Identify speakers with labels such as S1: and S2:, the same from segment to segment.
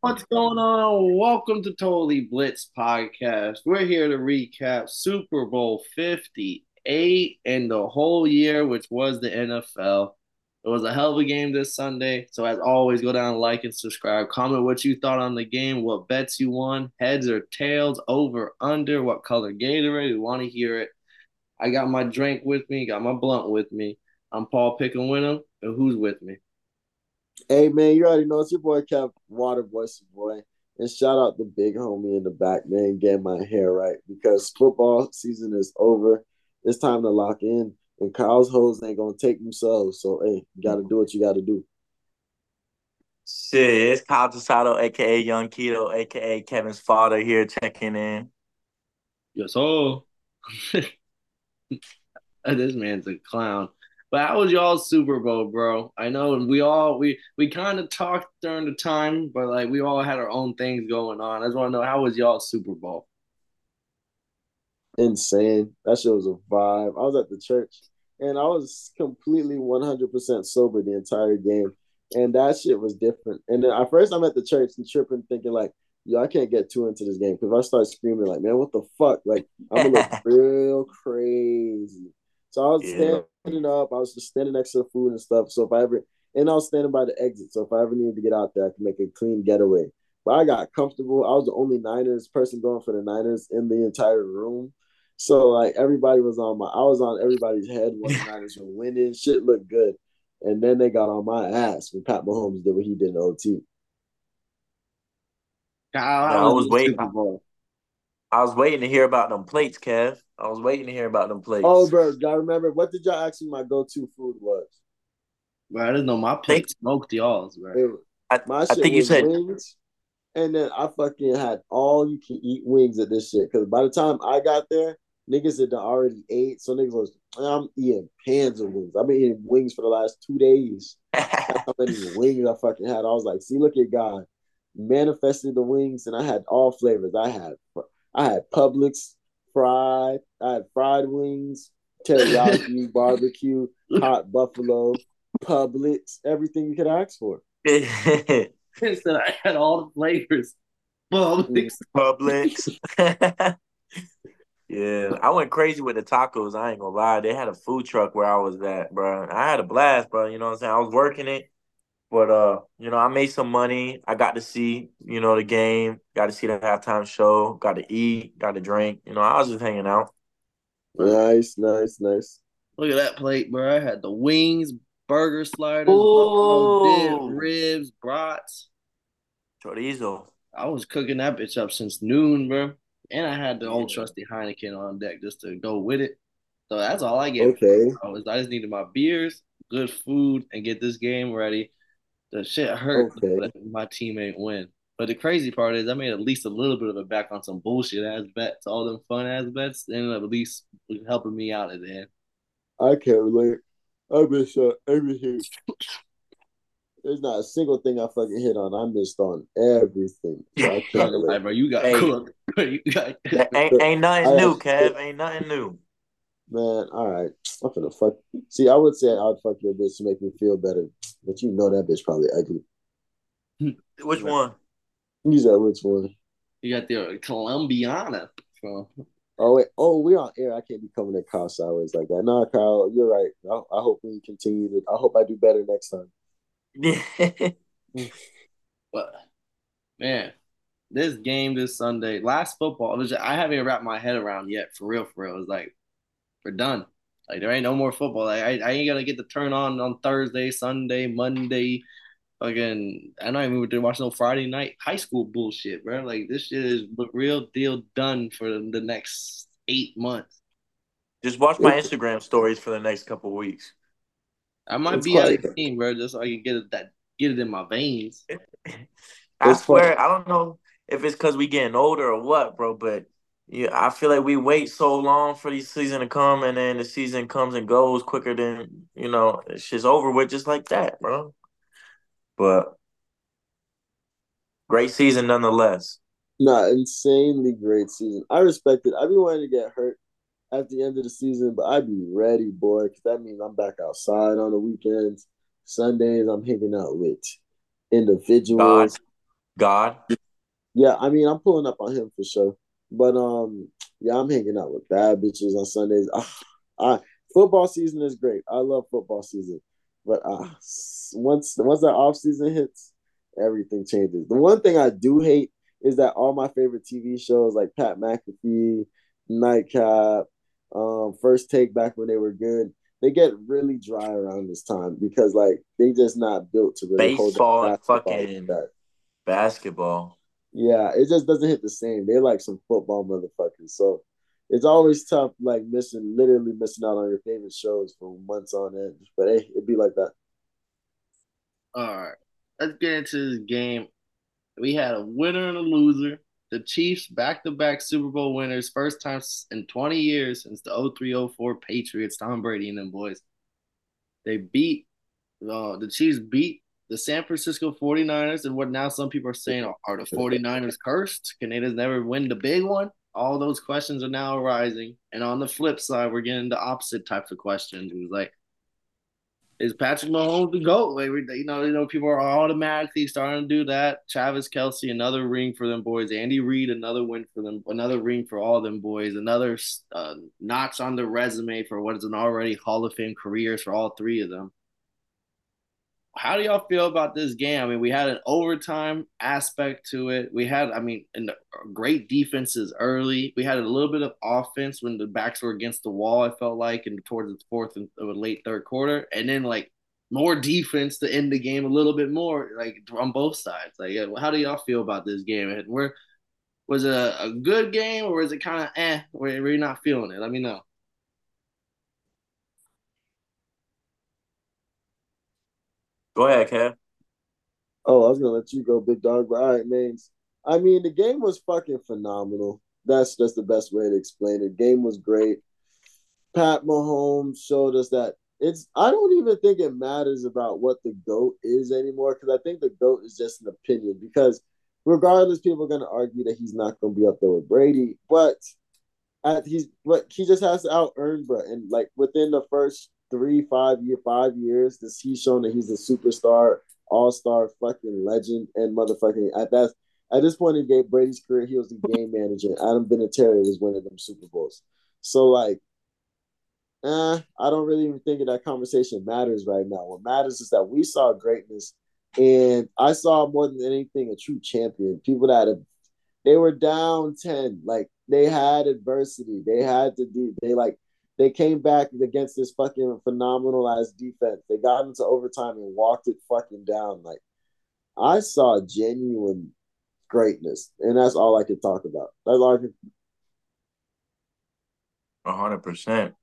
S1: What's going on? Welcome to Totally Blitz Podcast. We're here to recap Super Bowl 58 and the whole year, which was the NFL. It was a hell of a game this Sunday. So, as always, go down, like, and subscribe. Comment what you thought on the game, what bets you won, heads or tails, over, under, what color Gatorade. We want to hear it. I got my drink with me, got my blunt with me. I'm Paul Winham, and who's with me?
S2: Hey man, you already know it's your boy Kev Water Voice boy. And shout out the big homie in the back, man, getting my hair right because football season is over. It's time to lock in. And Kyle's hoes ain't gonna take themselves. So hey, you gotta do what you gotta do.
S3: Shit, it's Kyle Tosado, aka Young Keto, aka Kevin's father here checking in.
S1: Yes, oh. this man's a clown. But how was y'all Super Bowl, bro? I know and we all we we kind of talked during the time, but like we all had our own things going on. I just want to know how was y'all Super Bowl?
S2: Insane. That shit was a vibe. I was at the church and I was completely 100% sober the entire game. And that shit was different. And then at first I'm at the church and tripping, thinking like, yo, I can't get too into this game because I start screaming like, man, what the fuck? Like I'm gonna look real crazy. So I was yeah. standing up. I was just standing next to the food and stuff. So if I ever, and I was standing by the exit. So if I ever needed to get out there, I could make a clean getaway. But I got comfortable. I was the only Niners person going for the Niners in the entire room. So like everybody was on my, I was on everybody's head when the Niners were winning. Shit looked good. And then they got on my ass when Pat Mahomes did what he did in OT.
S3: I was waiting. I was waiting to hear about them plates, Kev. I was waiting to hear about them plates.
S2: Oh, bro, I remember. What did y'all ask me my go-to food was?
S1: Bro, I didn't know my plate smoked y'all's, bro.
S3: I, I think you said
S2: wings, and then I fucking had all you can eat wings at this shit. Because by the time I got there, niggas had already ate. So niggas was, I'm eating pans of wings. I've been eating wings for the last two days. That's how many wings I fucking had. I was like, see, look at God manifested the wings, and I had all flavors. I had I had Publix fried. I had fried wings, teriyaki, barbecue, hot buffalo, Publix, everything you could ask for.
S1: said I had all the flavors. Publix. Mm.
S3: Publix. yeah, I went crazy with the tacos. I ain't gonna lie. They had a food truck where I was at, bro. I had a blast, bro. You know what I'm saying? I was working it. But uh, you know, I made some money. I got to see, you know, the game, got to see the halftime show, got to eat, got to drink. You know, I was just hanging out.
S2: Nice, nice, nice.
S1: Look at that plate, bro. I had the wings, burger sliders, buffalo dip, ribs, brats.
S3: Chorizo.
S1: I was cooking that bitch up since noon, bro. And I had the old trusty Heineken on deck just to go with it. So that's all I get.
S2: Okay.
S1: I, was, I just needed my beers, good food, and get this game ready. The shit hurt okay. my teammate win. But the crazy part is I made at least a little bit of a back on some bullshit ass bets. All them fun ass bets ended up at least helping me out at the end.
S2: I can't relate. I missed uh, everything. There's not a single thing I fucking hit on. I missed on everything. So I can't relate.
S1: bro, you got hey, you got
S3: ain't, ain't nothing I new, Kev. Ain't nothing new.
S2: Man, all right. I'm gonna fuck. See, I would say I'd fuck your bitch to make me feel better, but you know that bitch probably ugly. Hmm.
S3: Which one?
S2: You said which one?
S1: You got the uh, Colombiana.
S2: So. Oh wait, oh we on air. I can't be coming at Kyle sideways like that. Nah, Kyle, you're right. I, I hope we continue to. I hope I do better next time.
S1: but man, this game this Sunday, last football, I haven't even wrapped my head around yet. For real, for real, it's like we're done. Like there ain't no more football. Like I, I ain't gonna get to turn on on Thursday, Sunday, Monday. Fucking, I don't even to watch no Friday night high school bullshit, bro. Like this shit is the real deal done for the next eight months.
S3: Just watch my Instagram stories for the next couple weeks.
S1: I might it's be out of the team, bro, just so I can get it that get it in my veins.
S3: I swear, I don't know if it's because we getting older or what, bro, but yeah, I feel like we wait so long for the season to come, and then the season comes and goes quicker than you know. It's just over with, just like that, bro. But great season nonetheless.
S2: Nah, insanely great season. I respect it. I've been wanting to get hurt at the end of the season, but I'd be ready, boy, because that means I'm back outside on the weekends. Sundays, I'm hanging out with individuals. God.
S3: God.
S2: Yeah, I mean, I'm pulling up on him for sure. But um, yeah, I'm hanging out with bad bitches on Sundays. Ah, football season is great. I love football season, but uh, once once that off season hits, everything changes. The one thing I do hate is that all my favorite TV shows like Pat McAfee, Nightcap, um, First Take back when they were good, they get really dry around this time because like they just not built to really
S3: baseball hold and fucking basketball.
S2: Yeah, it just doesn't hit the same. They're like some football motherfuckers. So it's always tough, like missing, literally missing out on your favorite shows for months on end. But hey, it'd be like that.
S1: All right, let's get into this game. We had a winner and a loser. The Chiefs, back to back Super Bowl winners, first time in 20 years since the 03 04 Patriots, Tom Brady and them boys. They beat, uh, the Chiefs beat the San Francisco 49ers, and what now some people are saying are, are the 49ers cursed? Can they just never win the big one? All those questions are now arising. And on the flip side, we're getting the opposite types of questions. It was like, is Patrick Mahomes the GOAT? Like, you know, you know, people are automatically starting to do that. Travis Kelce, another ring for them boys. Andy Reid, another win for them, another ring for all them boys. Another uh, notch on the resume for what is an already Hall of Fame careers for all three of them how do y'all feel about this game? I mean, we had an overtime aspect to it. We had, I mean, great defenses early. We had a little bit of offense when the backs were against the wall. I felt like, and towards the fourth and late third quarter, and then like more defense to end the game a little bit more, like on both sides. Like, how do y'all feel about this game? And where was it a, a good game, or is it kind of eh? Where you're not feeling it? Let me know.
S3: Go ahead, Kev.
S2: Oh, I was gonna let you go, big dog. But all right, man. I mean, the game was fucking phenomenal. That's just the best way to explain it. Game was great. Pat Mahomes showed us that it's. I don't even think it matters about what the goat is anymore because I think the goat is just an opinion. Because regardless, people are gonna argue that he's not gonna be up there with Brady, but at, he's but he just has to out earn, bro. And like within the first three, five year, five years, this he's shown that he's a superstar, all star, fucking legend, and motherfucking at that at this point in Gabe Brady's career, he was the game manager. Adam Vinatieri was winning them Super Bowls. So like, eh, I don't really even think that conversation matters right now. What matters is that we saw greatness, and I saw more than anything a true champion. People that have, they were down ten, like they had adversity. They had to do. They like they came back against this fucking phenomenal phenomenalized defense. They got into overtime and walked it fucking down. Like I saw genuine greatness, and that's all I could talk about. That's all I could.
S3: hundred percent.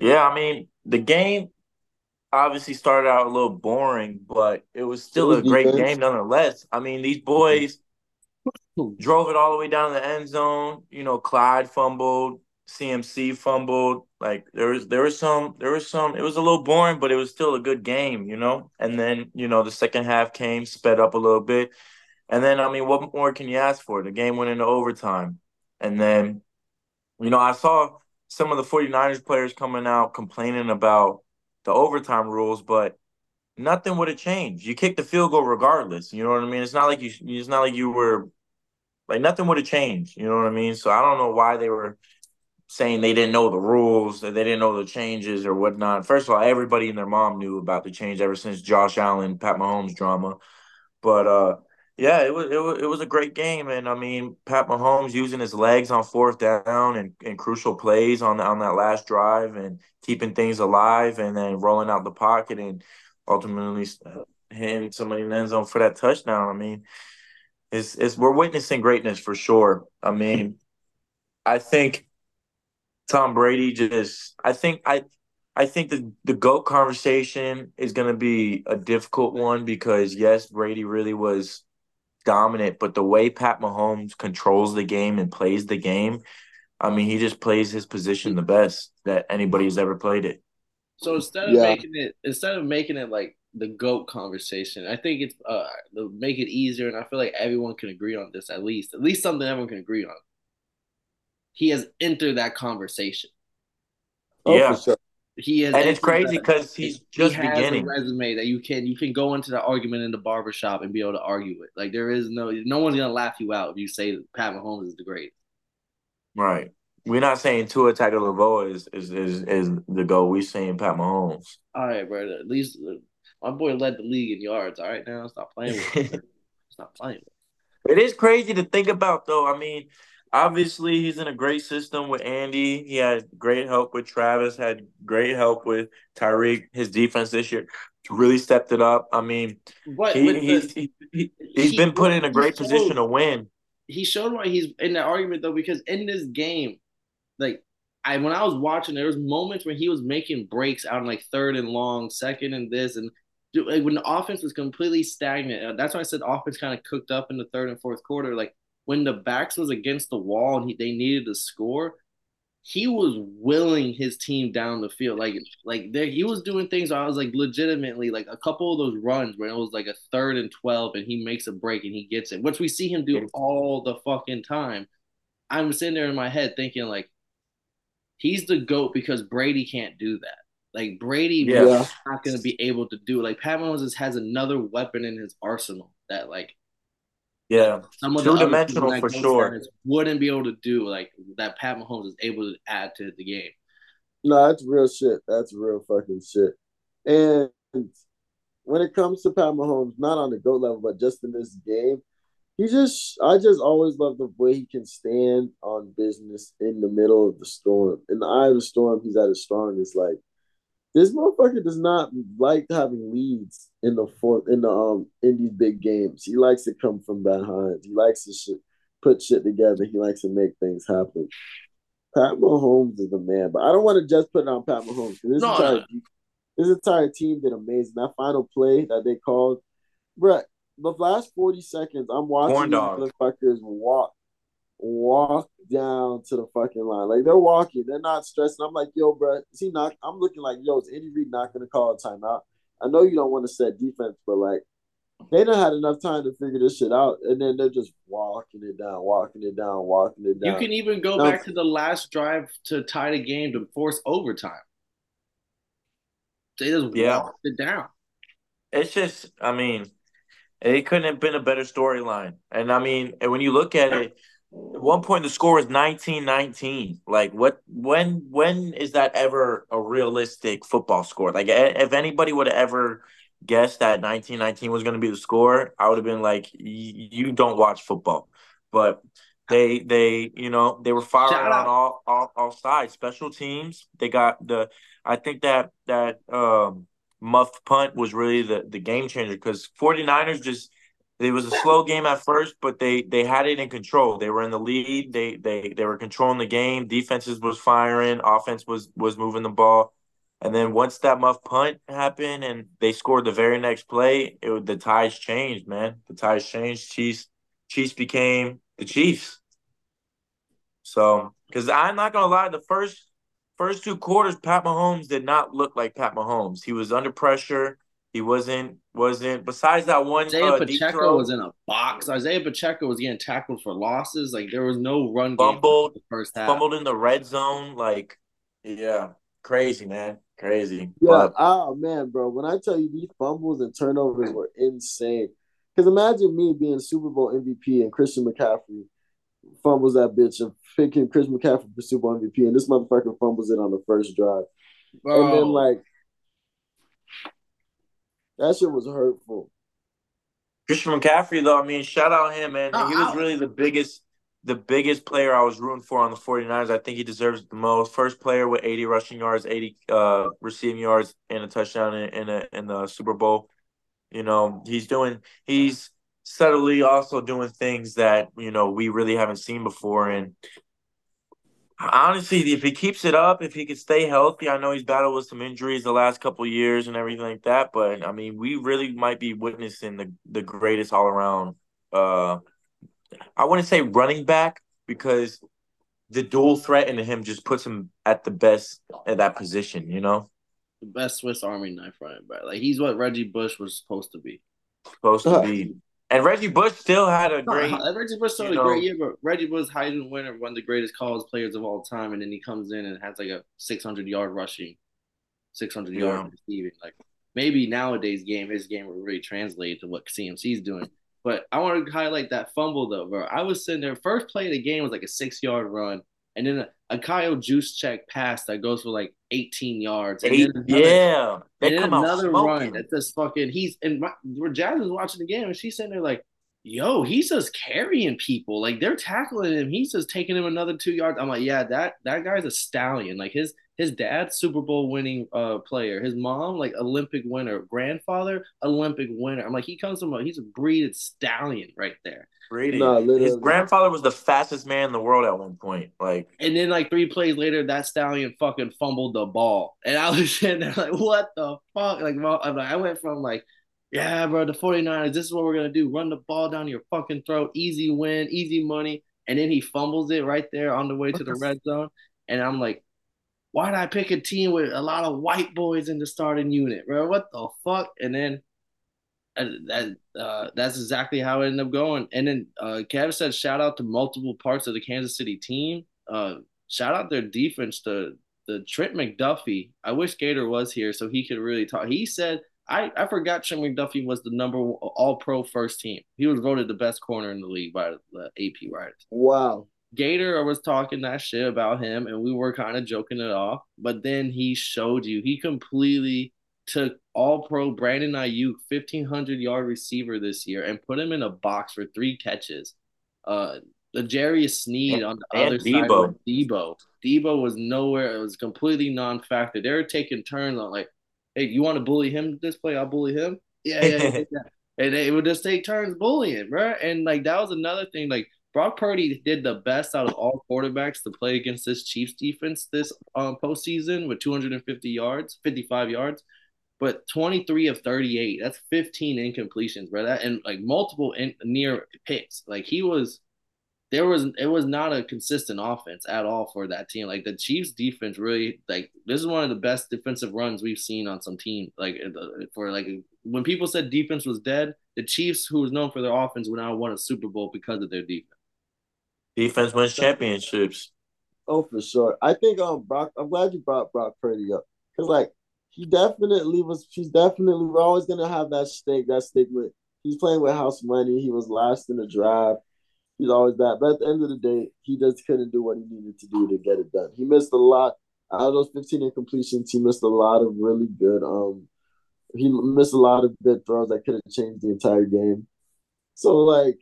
S3: Yeah, I mean the game obviously started out a little boring, but it was still a great game nonetheless. I mean, these boys drove it all the way down the end zone. You know, Clyde fumbled, CMC fumbled. Like there was there was some there was some it was a little boring, but it was still a good game, you know. And then, you know, the second half came, sped up a little bit. And then I mean, what more can you ask for? The game went into overtime. And then, you know, I saw some of the 49ers players coming out complaining about the overtime rules, but nothing would have changed. You kicked the field goal regardless. You know what I mean? It's not like you it's not like you were like nothing would have changed. You know what I mean? So I don't know why they were saying they didn't know the rules, that they didn't know the changes or whatnot. First of all, everybody and their mom knew about the change ever since Josh Allen, Pat Mahomes drama. But uh, yeah, it was, it was it was a great game, and I mean Pat Mahomes using his legs on fourth down and, and crucial plays on on that last drive and keeping things alive, and then rolling out the pocket and ultimately hitting somebody in the end zone for that touchdown. I mean, it's it's we're witnessing greatness for sure. I mean, I think Tom Brady just I think I I think the the GOAT conversation is going to be a difficult one because yes, Brady really was dominant, but the way Pat Mahomes controls the game and plays the game, I mean, he just plays his position the best that anybody's ever played it.
S1: So instead of yeah. making it instead of making it like the goat conversation, I think it's uh make it easier, and I feel like everyone can agree on this at least, at least something everyone can agree on he has entered that conversation.
S3: Oh, yeah. Sure.
S1: He is,
S3: and it's crazy because he's just
S1: he has
S3: beginning.
S1: a resume that you can you can go into the argument in the barbershop and be able to argue it. Like there is no no one's gonna laugh you out if you say that Pat Mahomes is the great.
S3: Right. We're not saying Tua Tagovailoa is is is is the goal. We're saying Pat Mahomes.
S1: All right, bro. At least uh, my boy led the league in yards. All right, now stop playing with him. stop playing with him.
S3: It is crazy to think about, though. I mean, obviously he's in a great system with Andy. He had great help with Travis. Had great help with Tyreek. His defense this year really stepped it up. I mean,
S1: But
S3: he, he's
S1: the,
S3: he, has
S1: he-
S3: been put in a great
S1: showed-
S3: position to win.
S1: he showed why he's in that argument though, because in this game, like I when I was watching, there was moments when he was making breaks out in like third and long, second and this, and like when the offense was completely stagnant. uh, That's why I said offense kind of cooked up in the third and fourth quarter. Like when the backs was against the wall and he, they needed to score, he was willing his team down the field. Like like there, he was doing things. I was like legitimately like a couple of those runs where it was like a third and twelve and he makes a break and he gets it, which we see him do all the fucking time. I'm sitting there in my head thinking like he's the goat because Brady can't do that. Like Brady
S3: Yeah.
S1: not going to be able to do it. Like Pat Mahomes has another weapon in his arsenal that like
S3: Yeah,
S1: some of the
S3: Two-dimensional for sure.
S1: wouldn't be able to do like that. Pat Mahomes is able to add to the game.
S2: No, that's real shit. That's real fucking shit. And when it comes to Pat Mahomes, not on the GOAT level, but just in this game, he just I just always love the way he can stand on business in the middle of the storm. In the eye of the storm, he's at his strongest. Like this motherfucker does not like having leads in the fourth in the um in these big games. He likes to come from behind. He likes to shit, put shit together. He likes to make things happen. Pat Mahomes is the man, but I don't want to just put it on Pat Mahomes because this
S1: No,
S2: entire
S1: no.
S2: this entire team did amazing. That final play that they called, bruh, the last forty seconds, I'm watching these motherfuckers walk, walk down to the fucking line. Like they're walking, they're not stressing. I'm like, yo, bruh, is he not? I'm looking like, yo, is Andy Reid not gonna call a timeout? I know you don't want to set defense, but like. They don't had enough time to figure this shit out, and then they're just walking it down, walking it down, walking it down.
S1: You can even go
S2: No.
S1: back to the last drive to tie the game to force overtime. They just
S3: Yeah.
S1: walked it down.
S3: it's just. I mean, it couldn't have been a better storyline. And I mean, and when you look at it, at one point the score was 19-19. Like what? When? When is that ever a realistic football score? Like if anybody would have ever guessed that 19-19 was going to be the score, I would have been like, you don't watch football. But they they you know they were firing
S1: Shout
S3: on
S1: out.
S3: all, all all sides. Special teams. They got the. I think that that um muff punt was really the the game changer because 49ers just it was a slow game at first, but they they had it in control. They were in the lead. They they they were controlling the game. Defenses was firing. Offense was was moving the ball. And then once that muff punt happened and they scored the very next play, it the ties changed, man. The ties changed. Chiefs Chiefs became the Chiefs. So, because I'm not gonna lie, the first first two quarters, Pat Mahomes did not look like Pat Mahomes. He was under pressure. He wasn't wasn't. Besides that one
S1: Isiah
S3: uh, deep
S1: Pacheco
S3: throw,
S1: was in a box. Isiah Pacheco was getting tackled for losses. Like there was no run game
S3: Fumbled-
S1: in the first half.
S3: fumbled in the red zone. Like, yeah, crazy man, crazy.
S2: Yeah.
S3: But
S2: Oh man, bro. When I tell you these fumbles and turnovers were insane. Because imagine me being Super Bowl MVP and Christian McCaffrey fumbles that bitch and picking Christian McCaffrey for Super Bowl MVP, and this motherfucker fumbles it on the first drive.
S1: Bro,
S2: And then like that shit was hurtful.
S3: Christian McCaffrey, though, I mean, shout out him, man.
S1: No,
S3: he was
S1: I-
S3: really the biggest, the biggest player I was rooting for on the 49ers. I think he deserves the most. First player with 80 rushing yards, 80 uh, receiving yards, and a touchdown in, in, a, in the Super Bowl. You know, he's doing, he's subtly also doing things that, you know, we really haven't seen before. And honestly, if he keeps it up, if he could stay healthy, I know he's battled with some injuries the last couple of years and everything like that. But I mean, we really might be witnessing the the greatest all around. Uh, I wouldn't say running back because the dual threat into him just puts him at the best at that position. You know,
S1: the best Swiss Army knife running back. Like he's what Reggie Bush was supposed to be.
S3: supposed to be. And Reggie Bush still had a great.
S1: No, Reggie Bush had
S3: you
S1: a great year, but Reggie Bush Heisman winner, one of the greatest college players of all time, and then he comes in and has like a 600 yard rushing 600
S3: Yeah.
S1: yards receiving. Like maybe nowadays game, his game will really translate to what CMC's doing. But I want to highlight that fumble though, bro. I was sitting there. First play of the game was like a six yard run, and then a, a Kyle Juszczyk pass that goes for like 18 yards. And
S3: Eight,
S1: another,
S3: yeah, they
S1: and
S3: come out
S1: another run that just fucking he's and my, where Jazz was watching the game and she's sitting there like, yo, he's just carrying people. Like they're tackling him. He's just taking him another two yards. I'm like, yeah, that that guy's a stallion. Like his his dad, Super Bowl winning uh player. His mom, like Olympic winner. Grandfather, Olympic winner. I'm like, he comes from a he's a breeded stallion right there.
S3: Brady.
S2: Nah,
S3: His grandfather was the fastest man in the world at one point. Like,
S1: And then like three plays later, that stallion fucking fumbled the ball. And I was sitting there like, what the fuck? Like, I'm like, I went from like, yeah, bro, the 49ers, this is what we're gonna do. Run the ball down your fucking throat, easy win, easy money. And then he fumbles it right there on the way to the red zone. And I'm like, why did I pick a team with a lot of white boys in the starting unit, bro? What the fuck? And then that uh, that's exactly how it ended up going. And then uh, Kev said, shout out to multiple parts of the Kansas City team. Uh, shout out their defense to the Trent McDuffie. I wish Gator was here so he could really talk. He said, I, I forgot Trent McDuffie was the number one, all pro first team. He was voted the best corner in the league by the AP writers.
S2: Wow.
S1: Gator was talking that shit about him, and we were kind of joking it off. But then he showed you he completely took all pro Brandon Aiyuk, 1500 yard receiver this year, and put him in a box for three catches. Uh, the Jarius Sneed on the
S3: And
S1: other side
S3: Deebo.
S1: was Deebo. Deebo was nowhere. It was completely non-factor. They were taking turns on like, hey, you want to bully him this play? I'll bully him. Yeah, yeah, yeah. yeah. And they would just take turns bullying, bro. And like that was another thing. Like Brock Purdy did the best out of all quarterbacks to play against this Chiefs defense this um, postseason with 250 yards, 55 yards, but 23 of 38. That's 15 incompletions, bro. That and like multiple in, near picks. Like he was, there was it was not a consistent offense at all for that team. Like the Chiefs defense really like this is one of the best defensive runs we've seen on some team. Like for like when people said defense was dead, the Chiefs, who was known for their offense, would now won a Super Bowl because of their defense.
S3: Defense wins championships.
S2: Oh, for sure. I think um Brock. I'm glad you brought Brock Purdy up because like he definitely was. He's definitely. We're always gonna have that stake. That stigma. He's playing with house money. He was last in the draft. He's always that. But at the end of the day, he just couldn't do what he needed to do to get it done. He missed a lot out of those 15 incompletions. He missed a lot of really good. Um, he missed a lot of good throws that could have changed the entire game. So like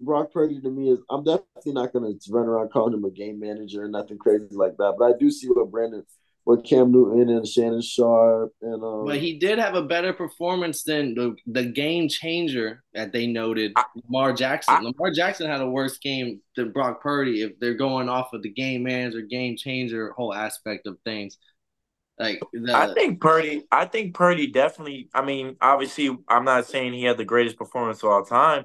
S2: Brock Purdy to me is I'm definitely not gonna run around calling him a game manager or nothing crazy like that. But I do see what Brandon, what Cam Newton and Shannon Sharpe and um.
S1: But he did have a better performance than the, the game changer that they noted, Lamar Jackson.
S3: I-
S1: Lamar Jackson had a worse game than Brock Purdy if they're going off of the game manager, game changer whole aspect of things. Like the,
S3: I think Purdy. I think Purdy definitely. I mean, obviously, I'm not saying he had the greatest performance of all time,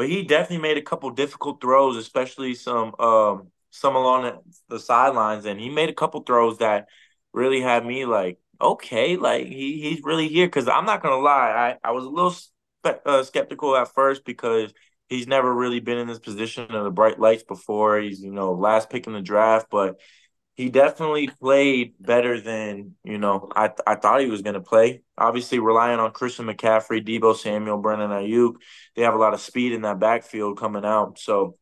S3: but he definitely made a couple difficult throws, especially some um some along the, the sidelines, and he made a couple throws that really had me like, okay, like he he's really here. Because I'm not gonna lie, I I was a little spe- uh, skeptical at first because he's never really been in this position of the bright lights before. He's you know last pick in the draft, but he definitely played better than you know I I thought he was going to play. Obviously, relying on Christian McCaffrey, Deebo Samuel, Brandon Aiyuk, they have a lot of speed in that backfield coming out. So,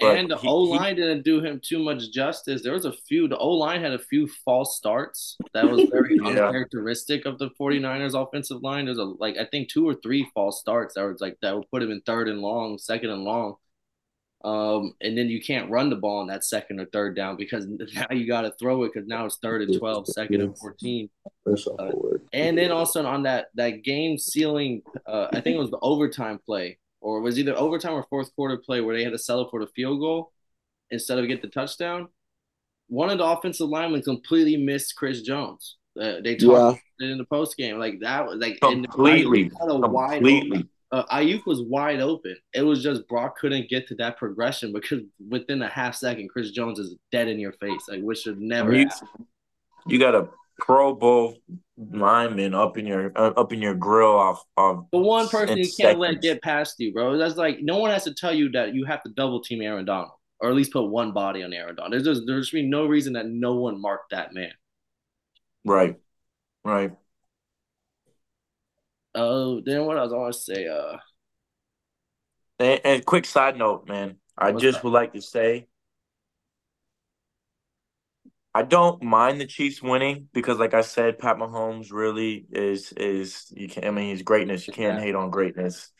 S1: and the
S3: he-
S1: O line didn't do him too much justice. There was a few, the O line had a few false starts that was very
S3: Yeah.
S1: uncharacteristic of the 49ers offensive line. There's a like I think two or three false starts that was like that would put him in third and long, second and long. Um, and then you can't run the ball in that second or third down because now you got to throw it because now it's third and 12, second and 14.
S2: That's a whole word.
S1: And then also on that that game sealing, uh, I think it was the overtime play, or it was either overtime or fourth quarter play where they had to settle for the field goal instead of get the touchdown. One of the offensive linemen completely missed Chris Jones. Uh, they talked
S2: Yeah.
S1: in the post game like that was like and
S3: completely,
S1: Aiyuk had a wide
S3: completely.
S1: Uh, Aiyuk was wide open. It was just Brock couldn't get to that progression because within a half second, Chris Jones is dead in your face, like which should never
S3: You, you got a Pro Bowl lineman up in your uh, up in your grill off of
S1: The one person you can't let get past you, bro. That's like no one has to tell you that you have to double team Aaron Donald or at least put one body on Aaron Donald. There's just there's really no reason that no one marked that man.
S3: Right. Right.
S1: Oh, then what I was going to say? Uh,
S3: And, and quick side note, man. I just
S1: that?
S3: would like to say I don't mind the Chiefs winning because, like I said, Pat Mahomes really is is you can I mean he's greatness. You can't
S1: Yeah.
S3: hate on greatness.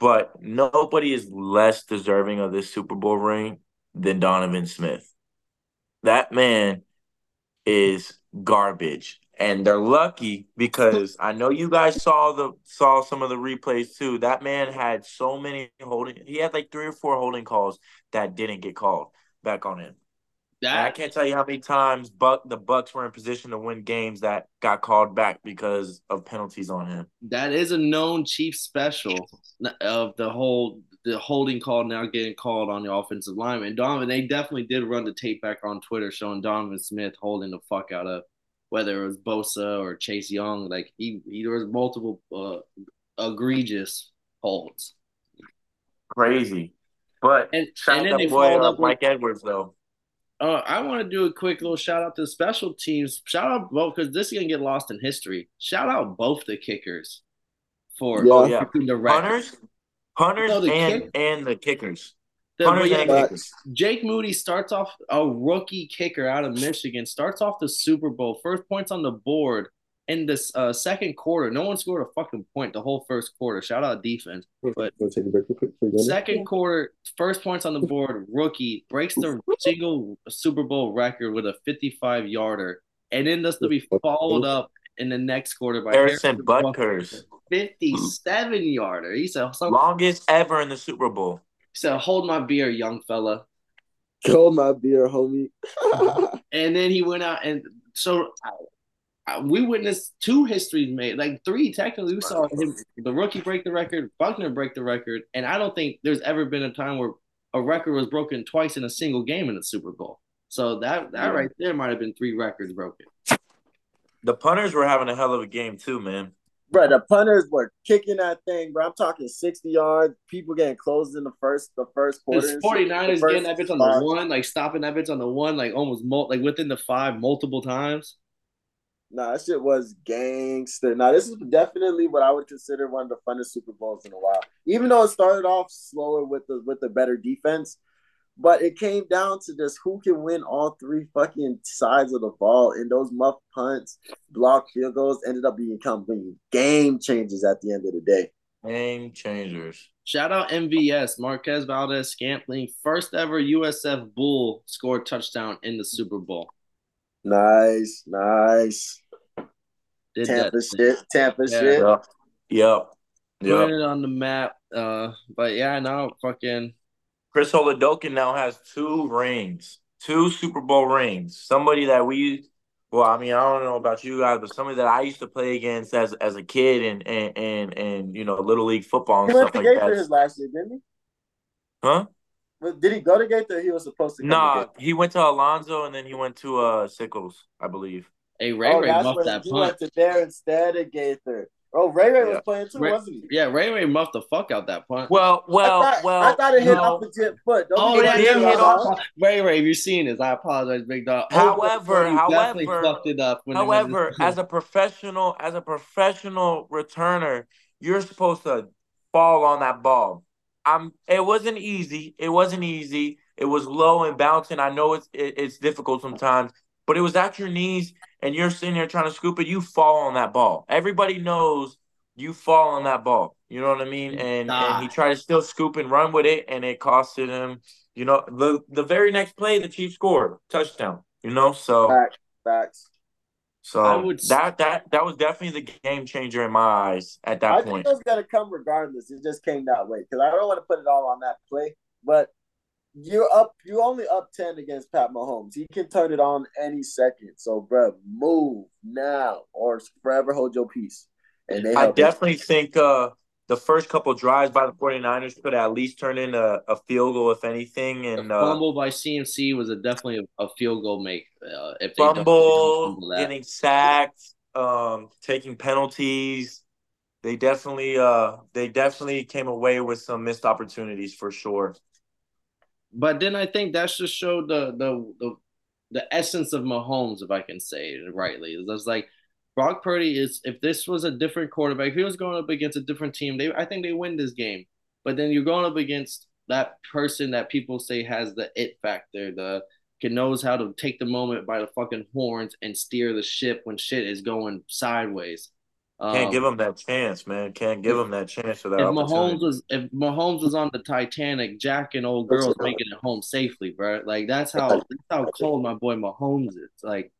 S3: But nobody is less deserving of this Super Bowl ring than Donovan Smith. That man is garbage. And they're lucky because I know you guys saw the saw some of the replays too. That man had so many holding he had like three or four holding calls that didn't get called back on him. And I can't tell you how many times Buck the Bucks were in position to win games that got called back because of penalties on him.
S1: that is a known Chief special of the whole the holding call now getting called on the offensive lineman. Donovan, they definitely did run the tape back on Twitter showing Donovan Smith holding the fuck out of whether it was Bosa or Chase Young. Like he, he there was multiple uh, egregious holds.
S3: Crazy. But
S1: And
S3: shout
S1: and then they
S3: boy
S1: followed
S3: uh,
S1: up with
S3: Mike Edwards though.
S1: Uh, I want to do a quick little shout out to the special teams. Shout out both because this is gonna get lost in history. Shout out both the kickers for
S2: Yeah.
S3: Oh yeah.
S1: the record.
S3: Punters, punters
S1: No, the
S3: and
S1: kick-
S3: and the kickers.
S1: The-
S3: Punters
S1: but yeah,
S3: and
S2: Facts.
S3: kickers.
S1: Jake Moody starts off a rookie kicker out of Michigan, starts off the Super Bowl, first points on the board in this uh, second quarter. No one scored a fucking point the whole first quarter. Shout out defense. But-
S2: Wanna take a break real quick before you go in?
S1: Second quarter, first points on the board, rookie breaks the single Super Bowl record with a 55 yarder, and then that's to be followed up in the next quarter by
S3: Harrison Butker's
S1: 57 yarder. He said, some,
S3: longest ever in the Super Bowl.
S1: He said, hold my beer, young fella.
S2: Hold my beer, homie.
S1: And then he went out and so uh, we witnessed two histories made, like three technically. We saw him, the rookie break the record, Butker break the record, and I don't think there's ever been a time where a record was broken twice in a single game in the Super Bowl. So that that
S3: Yeah.
S1: right there might have been three records broken.
S3: The punters were having a hell of a game too, man.
S2: Bro, the punters were kicking that thing, bro. I'm talking 60 yards. People getting closed in the first the first quarter.
S1: The
S2: and
S1: 49ers
S2: The
S1: getting that bitch on the one, like stopping that bitch on the one, like almost mul- like within the five multiple times.
S2: Nah, that shit was gangster. Now, this is definitely what I would consider one of the funnest Super Bowls in a while. Even though it started off slower with the with the better defense, but it came down to just who can win all three fucking sides of the ball. And those muff punts, block field goals ended up being becoming game changers at the end of the day.
S3: Game changers.
S1: Shout out MVS, Marquez Valdes Scantling, first ever USF Bull scored touchdown in the Super Bowl.
S2: Nice, nice.
S1: Did
S2: Tampa
S1: that.
S2: shit, Tampa
S1: Yeah.
S2: shit.
S3: Yep. Yep. Yep.
S1: Put it on the map. Uh, but yeah, now fucking
S3: Chris Oladokun now has two rings, two Super Bowl rings. Somebody that we, well, I mean, I don't know about you guys, but somebody that I used to play against as as a kid and and and, and you know, little league football and
S2: He went
S3: stuff
S2: to
S3: like
S2: Gator
S3: that.
S2: his last year, didn't he?
S3: Huh?
S2: But Did he go to Gator? Or he was supposed to. Come
S3: Nah,
S2: to Gator?
S3: he went to Alonso and then he went to uh Sickles, I believe.
S1: hey Ray
S2: oh,
S1: Ray
S2: that's
S1: muffed
S2: when
S1: that
S2: he
S1: punt.
S2: went to there instead of Gaither. Oh, Ray Ray was playing too,
S1: Ray-
S2: wasn't he?
S1: Yeah, Ray Ray muffed the fuck out that punt.
S3: Well, well,
S2: I thought,
S3: well.
S2: I thought it hit
S3: no.
S2: off the tip foot. Don't
S1: Oh,
S2: be
S1: that
S3: did
S1: did
S3: hit
S1: hit off. Ray Ray, if you've seen this, I apologize, big dog.
S3: Oh, however,
S1: you
S3: however-
S1: fucked it up. When it
S3: However,
S1: was-
S3: as a professional, as a professional returner, you're supposed to fall on that ball. I'm. It wasn't easy. It wasn't easy. It was low and bouncing. I know it's it, it's difficult sometimes, but it was at your knees, and you're sitting there trying to scoop it. You fall on that ball. Everybody knows you fall on that ball. You know what I mean? And and he tried to still scoop and run with it, and it costed him. You know, the the very next play, the Chiefs scored touchdown. You know, so.
S2: Facts, facts.
S3: So
S1: I would
S3: that that that was definitely the game changer in my eyes at that
S2: I think
S3: point.
S2: it was gonna come regardless. It just came that way because I don't want to put it all on that play, but you're up. You only up ten against Pat Mahomes. He can turn it on any second. So, bro, move now or forever hold your peace. And they
S3: I
S2: helped him.
S3: definitely think uh, the first couple drives by the 49ers could at least turn in a, a field goal, if anything.
S1: the
S3: And uh,
S1: fumble by CMC was a definitely a, a field goal make. Uh, if they
S3: fumble,
S1: fumble that.
S3: getting sacked, um, taking penalties. They definitely uh, they definitely came away with some missed opportunities for sure.
S1: But then I think that just showed the the the, the essence of Mahomes, if I can say it rightly. It's like Brock Purdy is if this was a different quarterback, if he was going up against a different team, they I think they win this game. But then you're going up against that person that people say has the it factor, the can knows how to take the moment by the fucking horns and steer the ship when shit is going sideways.
S3: Can't um, give him that chance, man. Can't give him that chance for that.
S1: If Mahomes was if Mahomes was on the Titanic, Jack and old girls making it home safely, bro. Like that's how that's how cold my boy Mahomes is. Like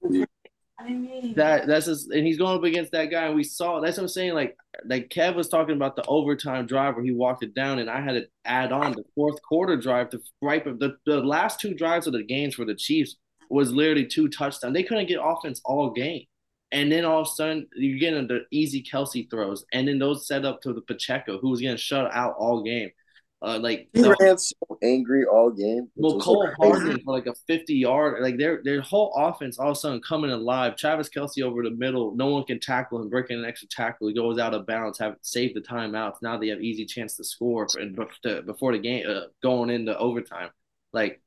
S1: I mean that that's just and he's going up against that guy, and we saw that's what I'm saying. Like like Kev was talking about the overtime drive where he walked it down, and I had to add on the fourth quarter drive to right the the last two drives of the games for the Chiefs was literally two touchdowns. They couldn't get offense all game. And then all of a sudden, you're getting the easy Kelce throws, and then those set up to the Pacheco, who was getting shut out all game. Uh, like
S2: he ran so angry all game.
S1: Well, Cole Hardman for like a 50 yard, like their their whole offense all of a sudden coming alive. Travis Kelce over the middle, no one can tackle him, breaking an extra tackle. He goes out of bounds, have saved the timeouts. Now they have easy chance to score and before the game uh, going into overtime. Like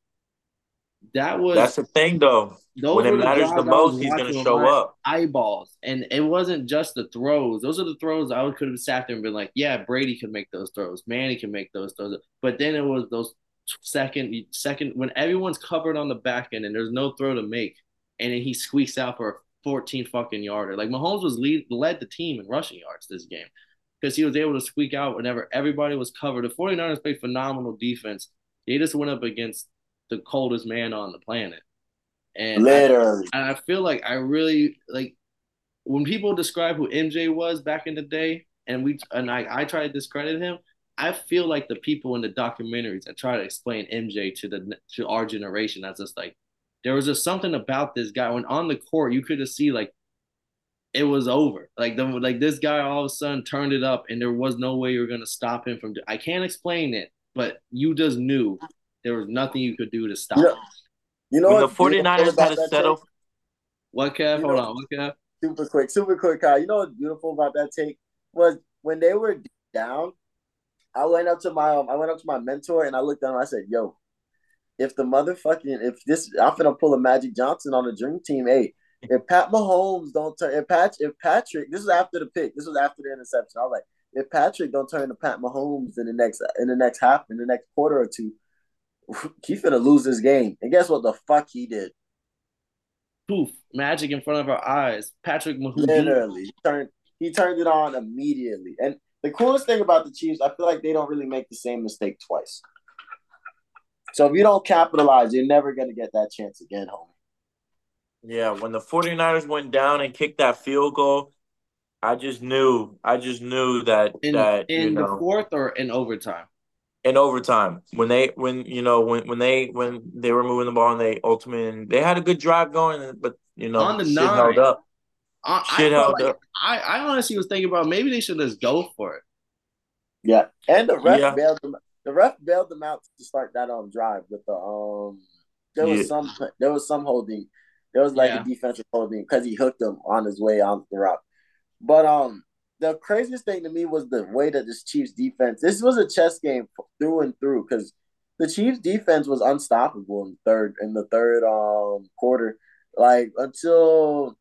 S1: that was
S3: that's the thing though. When it matters the most, he's gonna show up.
S1: Eyeballs, and it wasn't just the throws. Those are the throws I could have sat there and been like, "Yeah, Brady can make those throws. Manny can make those throws." But then it was those second, second when everyone's covered on the back end and there's no throw to make, and then he squeaks out for a 14 fucking yarder. Like Mahomes was lead led the team in rushing yards this game because he was able to squeak out whenever everybody was covered. The 49ers played phenomenal defense. They just went up against the coldest man on the planet. And literally, I, and I feel like I really like when people describe who MJ was back in the day, and we and I, I try to discredit him. I feel like the people in the documentaries that try to explain MJ to the to our generation, that's just like there was just something about this guy when on the court you could just see like it was over. Like the like this guy all of a sudden turned it up, and there was no way you were gonna stop him from. I can't explain it, but you just knew there was nothing you could do to stop.
S2: You you know
S3: when what? The 49ers had to settle. Take?
S1: What, Kev? Hold know, on. What, Kev?
S2: Super quick, super quick, Kyle. You know what's beautiful about that take was when they were down. I went up to my um, I went up to my mentor and I looked down. and I said, "Yo, if the motherfucking if this I'm gonna pull a Magic Johnson on the Dream Team, hey, if Pat Mahomes don't turn if Pat if Patrick this was after the pick, this was after the interception. I was like, if Patrick don't turn to Pat Mahomes in the next in the next half in the next quarter or two, he finna lose this game. And guess what the fuck he did?
S1: Poof, magic in front of our eyes. Patrick Mahomes.
S2: Literally. He turned he turned it on immediately. And the coolest thing about the Chiefs, I feel like they don't really make the same mistake twice. So if you don't capitalize, you're never gonna get that chance again, homie.
S3: Yeah, when the 49ers went down and kicked that field goal, I just knew I just knew that
S1: in,
S3: that
S1: in
S3: the
S1: know, fourth or in overtime
S3: in overtime when they when you know when when they when they were moving the ball and they ultimately they had a good drive going but you know
S1: on the
S3: shit
S1: nine,
S3: held up
S1: I, shit I held like, up I, I honestly was thinking about maybe they should just go for it
S2: yeah and the ref yeah. bailed them the ref bailed them out to start that um drive with the um there was yeah. some there was some holding there was like yeah. a defensive holding because he hooked him on his way on the route but um the craziest thing to me was the way that this Chiefs defense. This was a chess game through and through because the Chiefs defense was unstoppable in third in the third um quarter, like until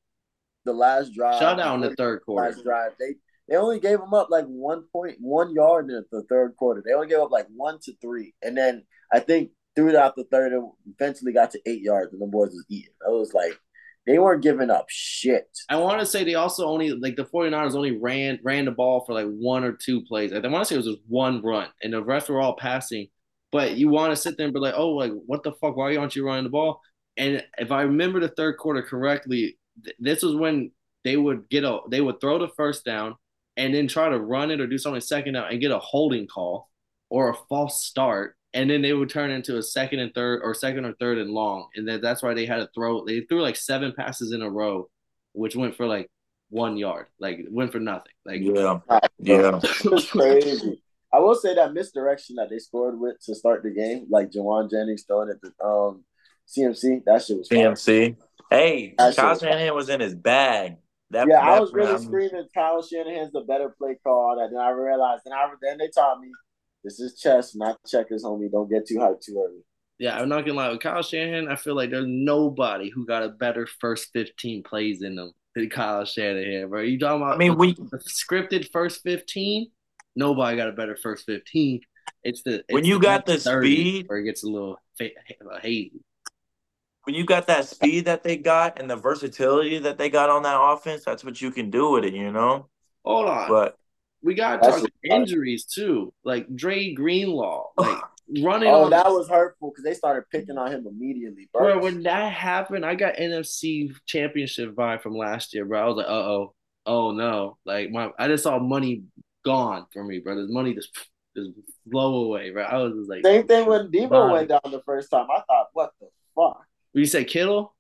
S2: the last drive.
S1: Shut down the third quarter.
S2: Last drive, they they only gave them up like one point one yard in the third quarter. They only gave up like one to three, and then I think throughout the third, it eventually got to eight yards, and the boys was eating. I was like they weren't giving up shit.
S1: I want to say they also only like the 49ers only ran ran the ball for like one or two plays. I want to say it was just one run, and the rest were all passing. But you want to sit there and be like, oh, like what the fuck? Why aren't you running the ball? And if I remember the third quarter correctly, th- this was when they would get a they would throw the first down and then try to run it or do something second down and get a holding call or a false start and then they would turn into a second and third or second or third and long. And then that's why they had to throw they threw like seven passes in a row which went for like one yard like went for nothing. Like
S3: yeah. Yeah.
S2: it's crazy. I will say that misdirection that they scored with to start the game like Jauan Jennings throwing at the um CMC that shit was
S3: CMC hey Kyle Shanahan was in his bag.
S2: That, yeah, that I was really screaming Kyle Shanahan's the better play call. That then I realized, and I then they taught me this is chess, not checkers, homie. Don't get too hyped too early.
S1: Yeah, I'm not gonna lie. With Kyle Shanahan, I feel like there's nobody who got a better first 15 plays in them than Kyle Shanahan, bro. You talking about?
S3: I mean, we
S1: the scripted first 15. Nobody got a better first 15. It's the it's
S3: when you
S1: the
S3: got the
S1: 30
S3: speed,
S1: where it gets a little fa- hazy.
S3: when you got that speed that they got and the versatility that they got on that offense, that's what you can do with it, you know.
S1: Hold on,
S3: But
S1: we got to talk injuries too, like Dre Greenlaw, like running
S2: Oh, that was hurtful because they started picking on him immediately, bro.
S1: Bro, when that happened, I got NFC championship vibe from last year, bro. I was like, uh oh, oh no. Like my I just saw money gone for me, bro. There's money just just blow away, bro. I was just like
S2: Same thing when Deebo
S1: Bye.
S2: went down the first time. I thought, what the fuck?
S1: you said Kittle?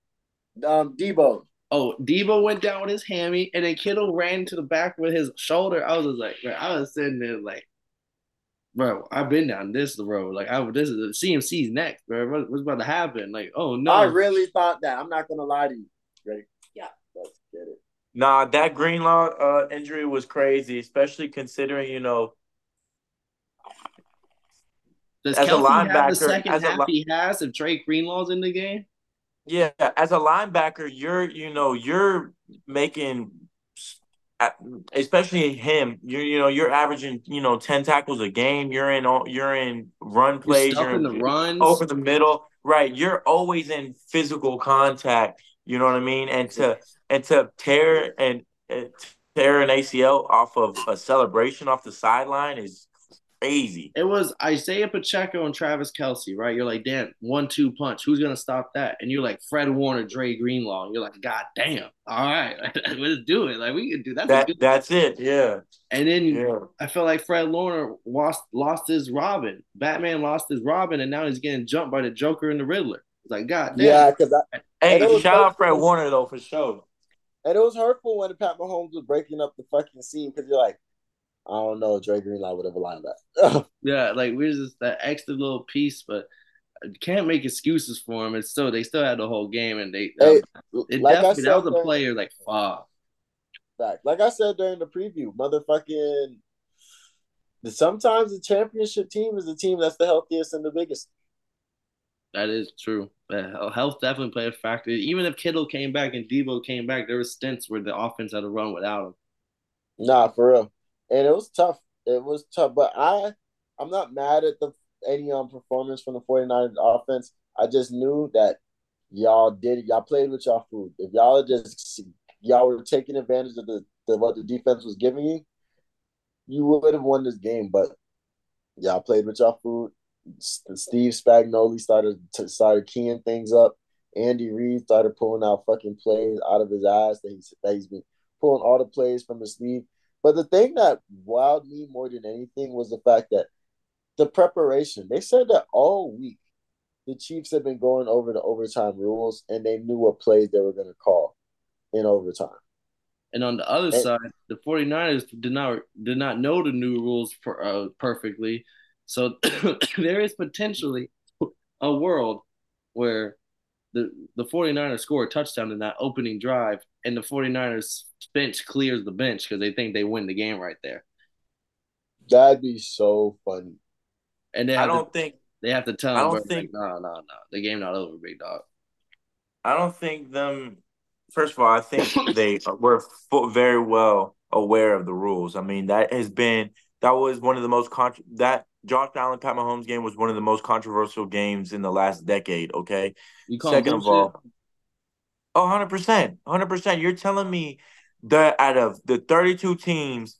S2: Um, Deebo.
S1: Oh, Deebo went down with his hammy, and then Kittle ran to the back with his shoulder. I was just like, bro, I was sitting there like, bro, I've been down this road. Like, I this is the CMC's next, bro. What, what's about to happen? Like, oh no,
S2: I really thought that. I'm not gonna lie to you. Ready? Yeah. Let's get it.
S3: nah, that Greenlaw uh, injury was crazy, especially considering you know
S1: does
S3: as a
S1: Kelce have the second
S3: as a
S1: half
S3: li-
S1: he has if Dre Greenlaw's in the game?
S3: Yeah, as a linebacker, you're you know you're making, especially him. You're you know you're averaging you know ten tackles a game. You're in all you're in run
S1: You're
S3: plays. You're
S1: in the runs.
S3: over the middle, right? You're always in physical contact. You know what I mean? And to and to tear and uh, tear an ACL off of a celebration off the sideline is crazy.
S1: It was Isiah Pacheco and Travis Kelce, right? You're like, damn, one two punch. Who's gonna stop that? And you're like Fred Warner, Dre Greenlaw. And you're like, God damn. All right, let's do it. Like we can do that's
S3: That
S1: good.
S3: that's it. Yeah,
S1: And then
S3: yeah.
S1: I feel like Fred Warner lost lost his Robin. Batman lost his Robin, and now he's getting jumped by the Joker and the Riddler. It's like, God damn.
S2: Yeah, because
S3: Hey,
S2: And it
S3: shout out Fred Warner though for sure.
S2: and it was hurtful when Pat Mahomes was breaking up the fucking scene because you're like, I don't know, Dre Greenlaw would have aligned that.
S1: Yeah, like we're just that extra little piece, but can't make excuses for him. It's still they still had the whole game, and they
S2: Hey,
S1: it
S2: like I
S1: definitely that was a player like fuck.
S2: Fact. Like I said during the preview, motherfucking. Sometimes the championship team is the team that's the healthiest and the biggest.
S1: That is true. Uh, Health definitely played a factor. Even if Kittle came back and Deebo came back, there were stints where the offense had to run without him.
S2: Nah, for real. And it was tough. It was tough. But I I'm not mad at the any um performance from the 49ers offense. I just knew that y'all did y'all played with y'all food. If y'all just y'all were taking advantage of the, the what the defense was giving you, you would have won this game. But y'all played with y'all food. Steve Spagnuolo started to, started keying things up. Andy Reid started pulling out fucking plays out of his ass that he's that he's been pulling all the plays from his sleeve. But the thing that wowed me more than anything was the fact that the preparation. They said that all week the Chiefs had been going over the overtime rules and they knew what plays they were going to call in overtime.
S1: And on the other
S2: Hey.
S1: side, the 49ers did not did not know the new rules per, uh, perfectly. So there is potentially a world where the the 49ers score a touchdown in that opening drive and the 49ers bench clears the bench because they think they win the game right there.
S2: That'd be so funny.
S1: And they
S3: I don't
S1: to,
S3: think
S1: they have to tell
S3: I don't
S1: bro,
S3: think-
S1: like, no, no, no. The game not over, big dog.
S3: I don't think them. First of all, I think they were very well aware of the rules. I mean, that has been that was one of the most con- that Josh Allen Pat Mahomes game was one of the most controversial games in the last decade. Okay,
S1: You
S3: Second of all, Oh, 100%. 100%. You're telling me that out of the 32 teams,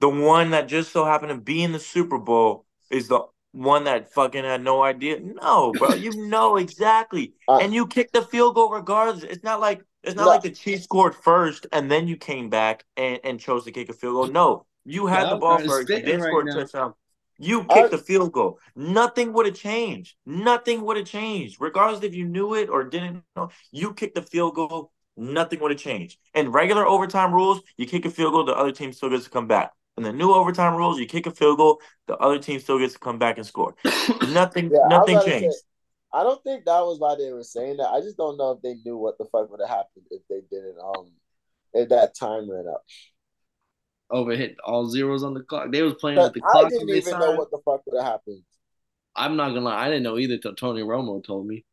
S3: the one that just so happened to be in the Super Bowl is the one that fucking had no idea? No, bro. You know exactly.
S2: Uh,
S3: and you kicked the field goal regardless. It's not like it's not
S2: No.
S3: like the Chiefs scored first and then you came back and, and chose to kick a field goal. No. You had
S1: Yeah,
S3: the ball first
S1: spitting
S3: then
S1: right
S3: a
S1: now.
S3: touchdown. You
S2: I-
S3: kicked the field goal. Nothing would have changed. Nothing would have changed. Regardless if you knew it or didn't know, you kicked the field goal. Nothing would have changed. In regular overtime rules, you kick a field goal, the other team still gets to come back. In the new overtime rules, you kick a field goal, the other team still gets to come back and score. Nothing,
S2: Yeah,
S3: nothing
S2: to say,
S3: changed.
S2: I don't think that was why they were saying that. I just don't know if they knew what the fuck would have happened if they didn't um if that time ran out.
S1: Over hit all zeros on the clock. They was playing with the clock.
S2: I didn't
S1: when they
S2: even know what the fuck would have happened.
S1: I'm not gonna lie, I didn't know either till Tony Romo told me.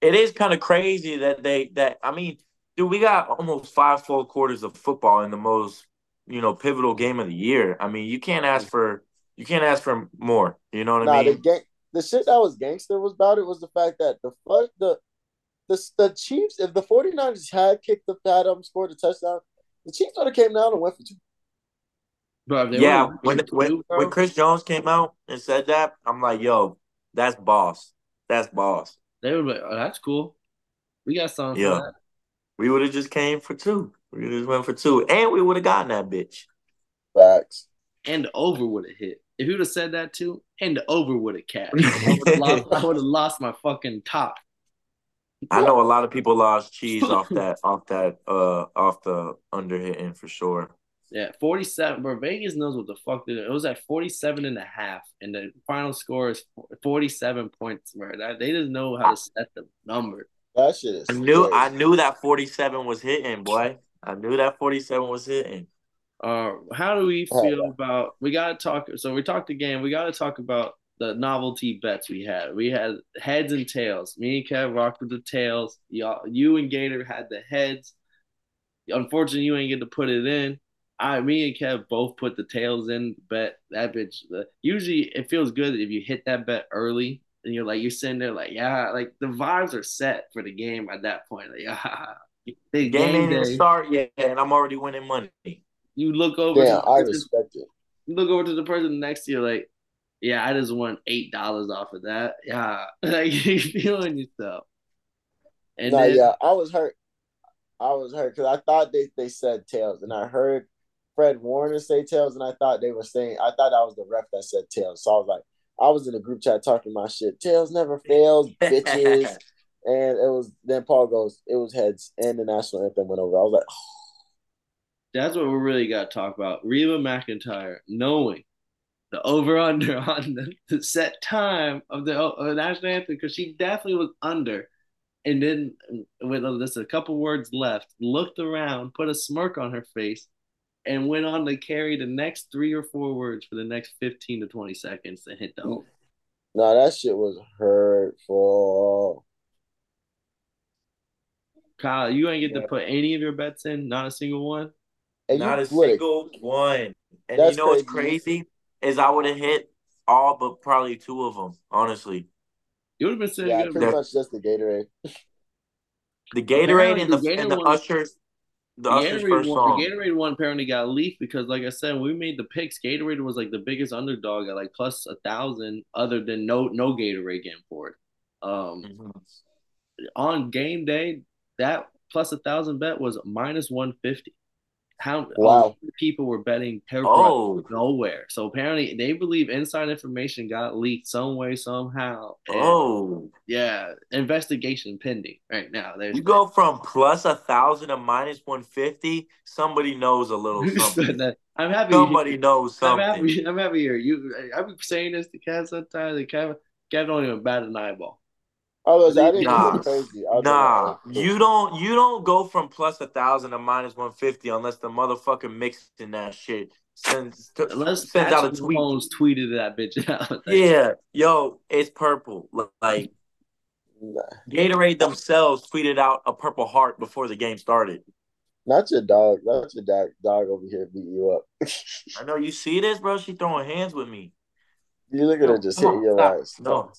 S3: It is kind of crazy that they that I mean, dude, we got almost five full quarters of football in the most you know pivotal game of the year. I mean, you can't ask for you can't ask for more. You know what nah, I
S2: mean? The, ga- the shit that was gangster was about it was the fact that the fuck the the the Chiefs, if the 49ers had kicked the had um scored a touchdown, the Chiefs would have came down and went for two.
S3: Bro, yeah, when when, when Chris Jones came out and said that, I'm like, yo, that's boss. That's boss.
S1: They would be like, oh, that's cool. We got something yeah.
S3: We would have just came for two. We just went for two. And we would have gotten that bitch.
S2: Facts.
S1: And the over would have hit. If you would have said that too, and the over would have capped. I would have lost, my fucking top.
S3: I know a lot of people lost cheese off that, off that, uh, off the under hitting for sure.
S1: Yeah, 47. Bro, Vegas knows what the fuck they It was at 47 and a half, and the final score is 47 points, bro. That, they just know how to set the number.
S2: That shit is.
S3: I knew, I knew that 47 was hitting, boy. I knew that 47 was hitting.
S1: Uh, how do we feel about? We got to talk. So we talked again. We got to talk about the novelty bets we had. We had heads and tails. Me and Kev rocked with the tails. Y'all, you and Gator had the heads. Unfortunately, you ain't get to put it in. I, me and Kev both put the tails in bet that bitch. Uh, usually, it feels good if you hit that bet early and you're like you're sitting there like yeah, like the vibes are set for the game at that point. Like yeah,
S3: the game, game ain't start yet, and I'm already winning money.
S1: You look over.
S2: Yeah, I respect it.
S1: You look over to the person next to you like, yeah, I just won eight dollars off of that. Yeah, like you feeling yourself.
S2: And no, then, yeah, I was hurt. I was hurt because I thought they, they said tails, and I heard Fred Warner say tails, and I thought they were saying I thought I was the ref that said tails. So I was like, I was in a group chat talking my shit. Tails never fails, bitches. and it was then Paul goes, it was heads, and the national anthem went over. I was like, oh.
S1: that's what we really got to talk about. Reba McEntire knowing the over under on the, the, set time of the, of the national anthem because she definitely was under. And then uh, with uh, just a couple words left, looked around, put a smirk on her face, and went on to carry the next three or four words for the next 15 to 20 seconds to hit the home. Mm.
S2: No, that shit was hurtful.
S1: Kyle, you ain't get yeah. to put any of your bets in, not a single one.
S3: And not a single one. And That's you know what's crazy is I would have hit all but probably two of them. Honestly,
S1: you would have been saying
S2: yeah, pretty much just the Gatorade.
S3: The Gatorade and the, the Gatorade and the Ushers
S1: the, Gatorade one, the Gatorade one apparently got leaked because, like I said, we made the picks. Gatorade was like the biggest underdog at like plus a thousand, other than no no Gatorade getting for it. Um, mm-hmm. on game day, that plus a thousand bet was minus one fifty how wow. people were betting oh. nowhere. So apparently they believe inside information got leaked some way, somehow.
S3: Oh.
S1: Yeah. Investigation pending right now.
S3: There's you go from plus a thousand to minus one fifty. Somebody knows a little something.
S1: I'm happy.
S3: Somebody knows something.
S1: I'm happy. I'm happy here. You, I'm saying this to Kev sometimes. And Kevin, Kevin don't even bat an eyeball.
S2: Oh, was that nah,
S3: crazy? Nah, you don't you don't go from plus a thousand to minus one fifty unless the motherfucker mixing that shit. Sends
S1: unless sends out a tweet. Mahomes tweeted that bitch out.
S3: yeah, yo, it's purple. Like nah. Gatorade themselves tweeted out a purple heart before the game started.
S2: Not your dog. Not your dog. Dog over here beat you up.
S3: I know you see this, bro. She throwing hands with me.
S2: You look at her just hitting your eyes.
S3: No,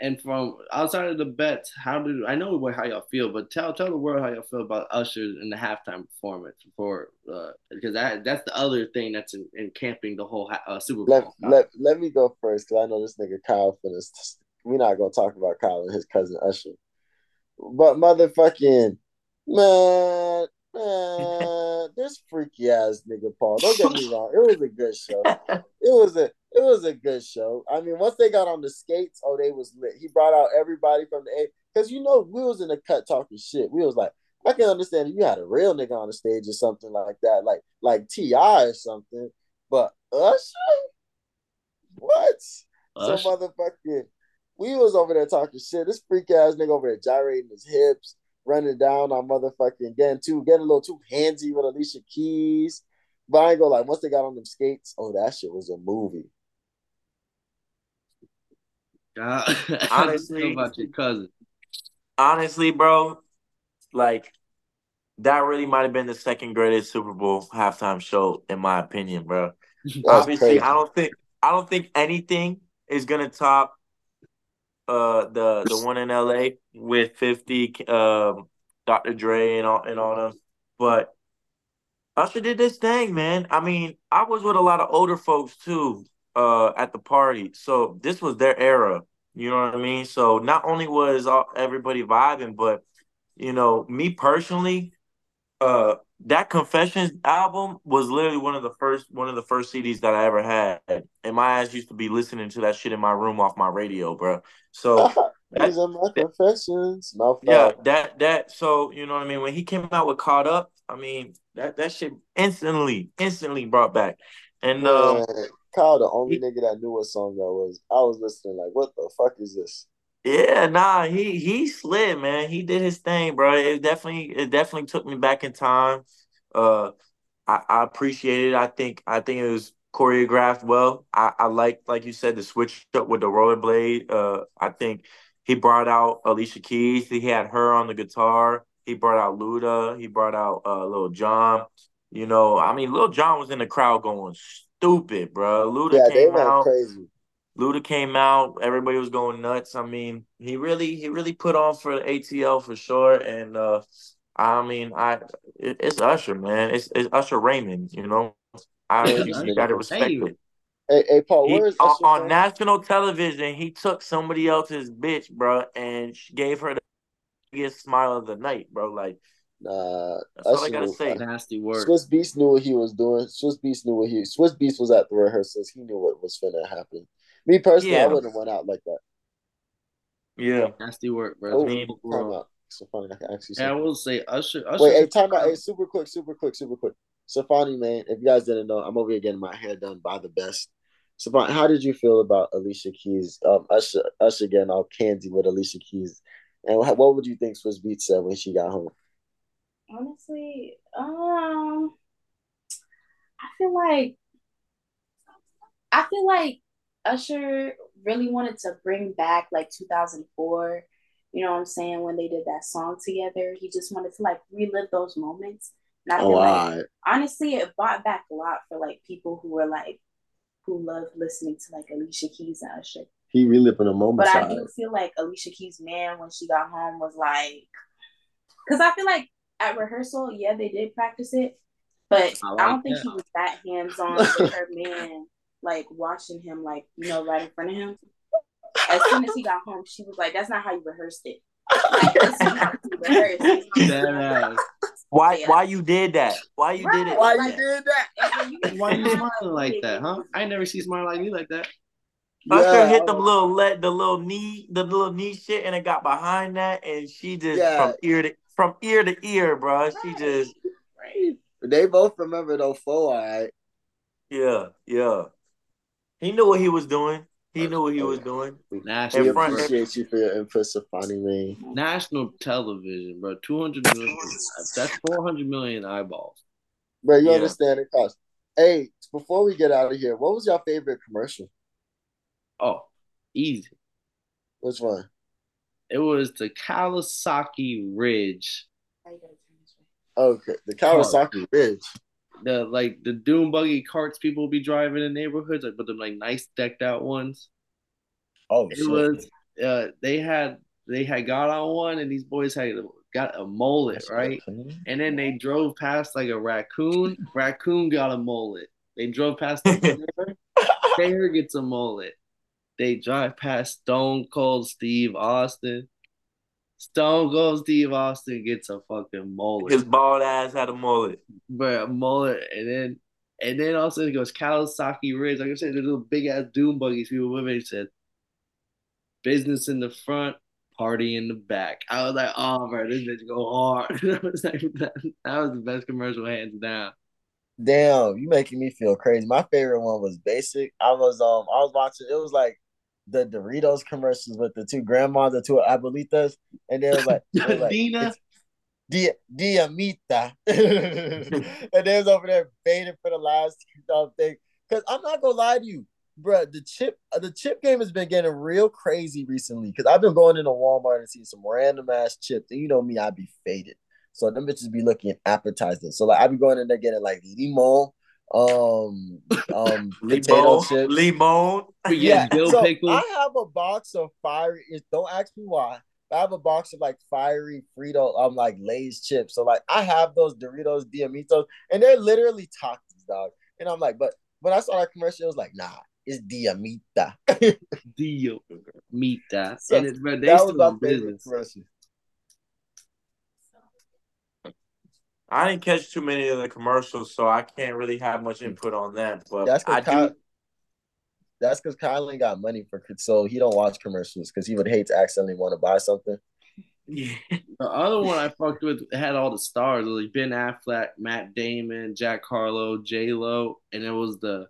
S1: and from outside of the bets, how do I know how y'all feel? But tell tell the world how y'all feel about Usher in the halftime performance for uh, because that that's the other thing that's in, in camping the whole uh, Super
S2: Bowl. Let, let, let me go first because I know this nigga Kyle finished. We're not gonna talk about Kyle and his cousin Usher, but motherfucking man, man, this freaky ass nigga Paul. Don't get me wrong, it was a good show. It was a it was a good show. I mean, once they got on the skates, oh, they was lit. He brought out everybody from the A because you know we was in the cut talking shit. We was like, I can understand if you had a real nigga on the stage or something like that, like like T.I. or something. But Usher, what? Usher. So motherfucking, we was over there talking shit. This freak ass nigga over there gyrating his hips, running down on motherfucking getting too getting a little too handsy with Alicia Keys. But I ain't go like once they got on them skates, oh that shit was a movie.
S1: Uh,
S3: Honestly-
S1: about your cousin.
S3: Honestly, bro, like that really might have been the second greatest Super Bowl halftime show, in my opinion, bro. Obviously,
S2: crazy.
S3: I don't think I don't think anything is gonna top uh the the one in LA with 50 um Dr. Dre and all and all them. But Usher did this thing, man. I mean, I was with a lot of older folks too, uh, at the party. So this was their era. You know what I mean? So not only was all, everybody vibing, but you know, me personally, uh, that Confessions album was literally one of the first one of the first CDs that I ever had, and my ass used to be listening to that shit in my room off my radio, bro. So
S2: These are my confessions. No,
S3: yeah, that that so you know what I mean. When he came out with "Caught Up," I mean that that shit instantly instantly brought back, and um,
S2: Kyle, the only nigga that knew what song that was. I was listening like, what the fuck is this?
S3: Yeah, nah, he he slid, man. He did his thing, bro. It definitely it definitely took me back in time. Uh, I, I appreciate it. I think I think it was choreographed well. I I like like you said the switch up with the rollerblade. Uh, I think he brought out Alicia Keys. He had her on the guitar. He brought out Luda. He brought out uh Lil Jon. You know, I mean, Lil Jon was in the crowd going stupid, bro. Luda
S2: Yeah, they
S3: came
S2: went
S3: out.
S2: crazy.
S3: Luda came out. Everybody was going nuts. I mean, he really he really put on for the ATL for sure. And uh, I mean, I it, it's Usher, man. It's it's Usher Raymond. You know, I you,
S2: this
S3: you
S2: nigga
S3: gotta
S1: was
S3: respect
S1: saying.
S3: it.
S2: Hey, hey, Paul,
S3: He,
S2: where is
S3: on,
S2: Usher
S3: on
S2: from?
S3: national television, he took somebody else's bitch, bro, and she gave her the biggest smile of the night, bro. Like
S2: Nah,
S3: that's all I gotta
S2: knew-
S3: say.
S1: Nasty work.
S2: Swizz Beatz knew what he was doing. Swizz Beatz knew what he. Swizz Beatz was at the rehearsals. He knew what was finna happen. Me personally, I wouldn't have went out like that.
S3: Yeah,
S1: Nasty work, bro.
S2: Oh,
S3: mean,
S2: out. So funny, I can actually.
S1: I will say Usher. Usher
S2: Wait, hey, time out. Hey, super quick, super quick, super quick. Safani, man, if you guys didn't know, I'm over here getting my hair done by the best. Safani, how did you feel about Alicia Keys? Um, Usher, Usher getting all candy with Alicia Keys, and what, what would you think Swizz Beatz said when she got home?
S4: Honestly, um, I feel like I feel like Usher really wanted to bring back like 2004. You know what I'm saying? When they did that song together, he just wanted to like relive those moments. And I feel
S2: Oh,
S4: like honestly, it brought back a lot for like people who were like who love listening to like Alicia Keys and Usher.
S2: He reliving a moment.
S4: But I do feel like Alicia Keys' man when she got home was like, because I feel like at rehearsal, yeah, they did practice it, but
S1: I
S4: I, don't think he was that hands on with her man, like watching him, like you know, right in front of him. As soon as he got home, she was like, "That's not how you rehearsed it. Like, this is you rehearse. This is how you
S1: Dead ass.
S3: why
S4: Yeah.
S3: why you did that? Why you did it?
S4: Right.
S3: like that?
S2: did that?
S4: And then you-
S1: Why you smiling like that, huh? I ain't never see smiling like you like that.
S3: Usher
S2: Yeah,
S3: hit
S2: I
S3: them
S2: was-
S3: little let the little knee the little knee shit and it got behind that and she just
S2: Yeah.
S3: from ear to from ear to ear, bro. She just
S1: Right.
S2: They both remember though. Four, all right.
S3: yeah yeah. He knew what he was doing. He knew what he was doing.
S1: National,
S2: We
S3: front-
S2: appreciate you for your input, Safani, man.
S1: national television, bro. Two hundred million. That's four hundred million eyeballs.
S2: Bro, you
S3: Yeah.
S2: understand the cost. Hey, before we get out of here, what was your favorite commercial?
S1: Oh, easy.
S2: Which one?
S1: It was the Kawasaki Ridge.
S2: Okay, the Kawasaki Ridge.
S1: The like the doom buggy carts people be driving in neighborhoods, like but them like nice decked out ones.
S2: Oh,
S1: It
S2: shit.
S1: was uh they had they had got on one and these boys had got a mullet, right? And then they drove past like a raccoon. Raccoon got a mullet. They drove past the bear. bear gets a mullet. They drive past Stone Cold Steve Austin. Stone Cold Steve Austin gets a fucking mullet.
S3: His bald ass had a mullet.
S1: but a mullet, and then and then also it goes Kawasaki Ridge. Like I said, the little big ass doom buggies people with me said, business in the front, party in the back. I was like, oh bro, this bitch go hard. that, was like, that, that was the best commercial hands down.
S2: Damn, you making me feel crazy. My favorite one was basic. I was um I was watching it was like the Doritos commercials with the two grandmas, the two abuelitas, and they was like, it was like
S1: Dina,
S2: Dia Diamita. and they was over there fading for the last um, thing. Cause I'm not gonna lie to you. bro, the chip uh, the chip game has been getting real crazy recently because I've been going into Walmart and seeing some random ass chips, and you know me, I be faded. So them bitches be looking appetizing. So like I be going in there getting like limon, um, um, potato
S3: Limon,
S2: chips.
S3: limon.
S2: Yeah,
S1: dill
S2: so
S1: pickles.
S2: I have a box of fiery. Don't ask me why. but I have a box of like fiery Frito, um, like Lay's chips. So like I have those Doritos Diamitos, and they're literally toxic, dog. And I'm like, but when I saw that commercial, it was like, nah, it's Diamita.
S1: Diamita. that.
S2: So,
S1: and it's but they
S2: that was my favorite
S1: business.
S2: commercial.
S3: I didn't catch too many of the commercials, so I can't really have much input on that. But
S2: That's
S3: I
S2: because Kyle.
S3: do.
S2: That's because Kyle got money for so he don't watch commercials because he would hate to accidentally want to buy something.
S3: Yeah.
S1: The other one I fucked with had all the stars, like Ben Affleck, Matt Damon, Jack Harlow, J Lo, and it was the,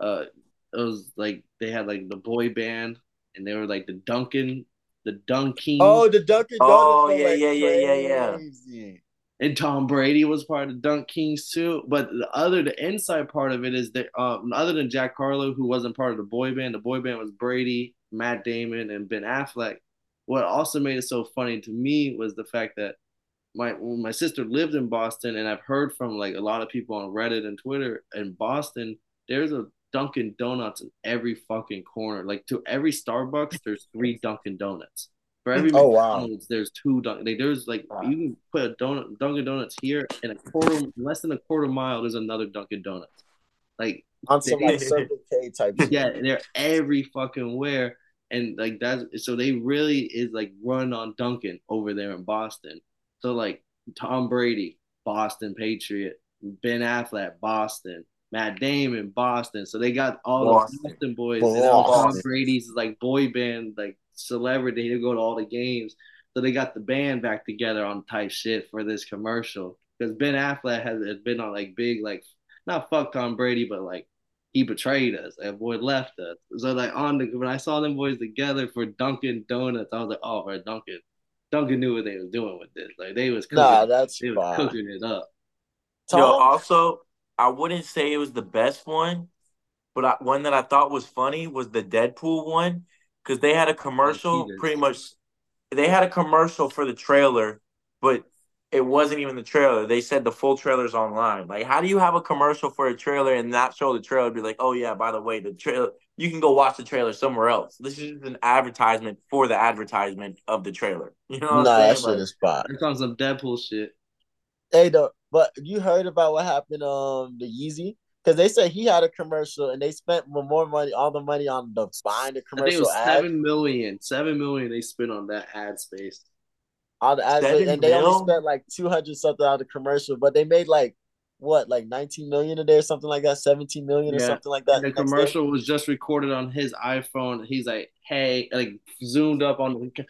S1: uh, it was like they had like the boy band, and they were like the Duncan, the Dunkings,
S2: Oh, the Dunkin' Donuts.
S3: Oh,
S2: one
S3: yeah,
S2: went
S3: yeah, yeah, yeah, yeah.
S2: crazy.
S1: And Tom Brady was part of DunKings too. But the other, the inside part of it is that, um, other than Jack Harlow, who wasn't part of the boy band, the boy band was Brady, Matt Damon, and Ben Affleck. What also made it so funny to me was the fact that my my sister lived in Boston, and I've heard from like a lot of people on Reddit and Twitter in Boston, there's a Dunkin' Donuts in every fucking corner. Like to every Starbucks, there's three Dunkin' Donuts. For every
S2: Oh, wow.
S1: There's two Dunkin'. Like there's like
S3: Wow.
S1: you can put a donut Dunkin' Donuts here, and a quarter less than a quarter mile, there's another Dunkin' Donuts. Like
S2: On some like Circle K type shit.
S1: yeah, they're every fucking where. And like that's so they really is like run on Dunkin' over there in Boston. So like Tom Brady, Boston Patriot, Ben Affleck, Boston, Matt Damon, Boston. So they got all
S3: Boston.
S1: the Boston boys. And now Tom Brady's like boy band, like celebrity to go to all the games. So they got the band back together on type shit for this commercial. Because Ben Affleck has has been on like big like not fuck Tom Brady, but like he betrayed us. That boy left us. So like on the when I saw them boys together for Dunkin' Donuts, I was like, oh, bro, Dunkin', Dunkin' knew what they was doing with this. Like they was cooking,
S2: Nah, that's
S1: they was
S2: fine.
S1: cooking it up.
S3: Yo, also, I wouldn't say it was the best one, but I, one that I thought was funny was the Deadpool one because they had a commercial. Pretty much, they had a commercial for the trailer, but it wasn't even the trailer. They said the full trailer's online. Like, how do you have a commercial for a trailer and not show the trailer? Be like, oh yeah, by the way, the trailer. You can go watch the trailer somewhere else. This is an advertisement for the advertisement of the trailer. You know what
S2: nah,
S3: I'm
S2: that
S3: saying?
S2: shit
S3: Like,
S2: is fine.
S1: It's on some Deadpool shit.
S2: Hey, though, but you heard about what happened um the Yeezy? Because they said he had a commercial and they spent more money, all the money on the buying the
S1: I think it was
S2: ad,
S1: seven million. Seven million they spent on that ad space.
S2: all the ads,
S3: Seven
S2: and they
S3: mil?
S2: only spent like two hundred something on the commercial, but they made like what, like nineteen million a day or something like that, seventeen million or something like that.
S1: the
S2: next day?
S1: commercial was just recorded on his iPhone. He's like, "Hey," like zoomed up on the,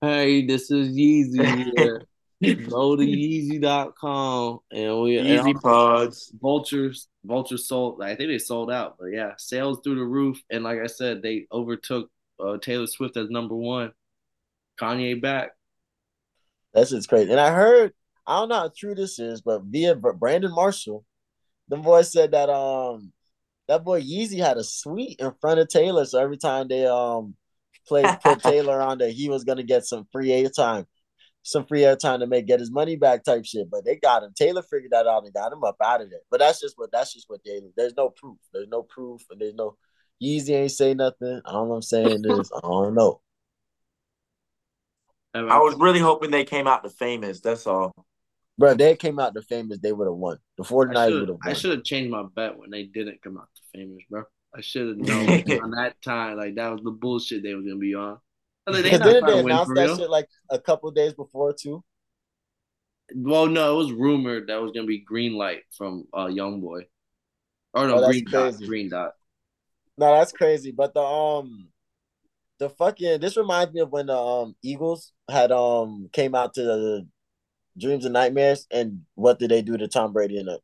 S1: "Hey, this is Yeezy here. Go to Yeezy.com and we and
S3: Easy
S1: also
S3: pods.
S1: Vultures, Vultures sold. I think they sold out, but yeah, sales through the roof. And like I said, they overtook uh, Taylor Swift as number one. Kanye back.
S2: That's shit's crazy. And I heard, I don't know how true this is, but via Brandon Marshall, the boy said that um that boy Yeezy had a suite in front of Taylor, so every time they um played put Taylor on there, he was gonna get some free airtime, some free airtime to make get his money back type shit. But they got him. Taylor figured that out and got him up out of there. But that's just what that's just what they. There's no proof. There's no proof, and there's no Yeezy ain't say nothing. All I'm saying is I don't know.
S3: I was really hoping they came out the famous. That's all.
S2: Bro, they came out the famous, they would have won. The 49ers would have
S1: I should have changed my bet when they didn't come out the famous, bro. I should have known on that time. Like that was the bullshit they was gonna be on. I mean, they
S2: Because didn't they announce that
S1: real.
S2: shit like a couple days before too?
S1: Well, no, it was rumored that was gonna be green light from uh Young Boy. Or no,
S2: Oh,
S1: green dot, green dot.
S2: No, that's crazy. But the um the fucking this reminds me of when the um Eagles had um came out to the Dreams and Nightmares and what did they do to Tom Brady in them?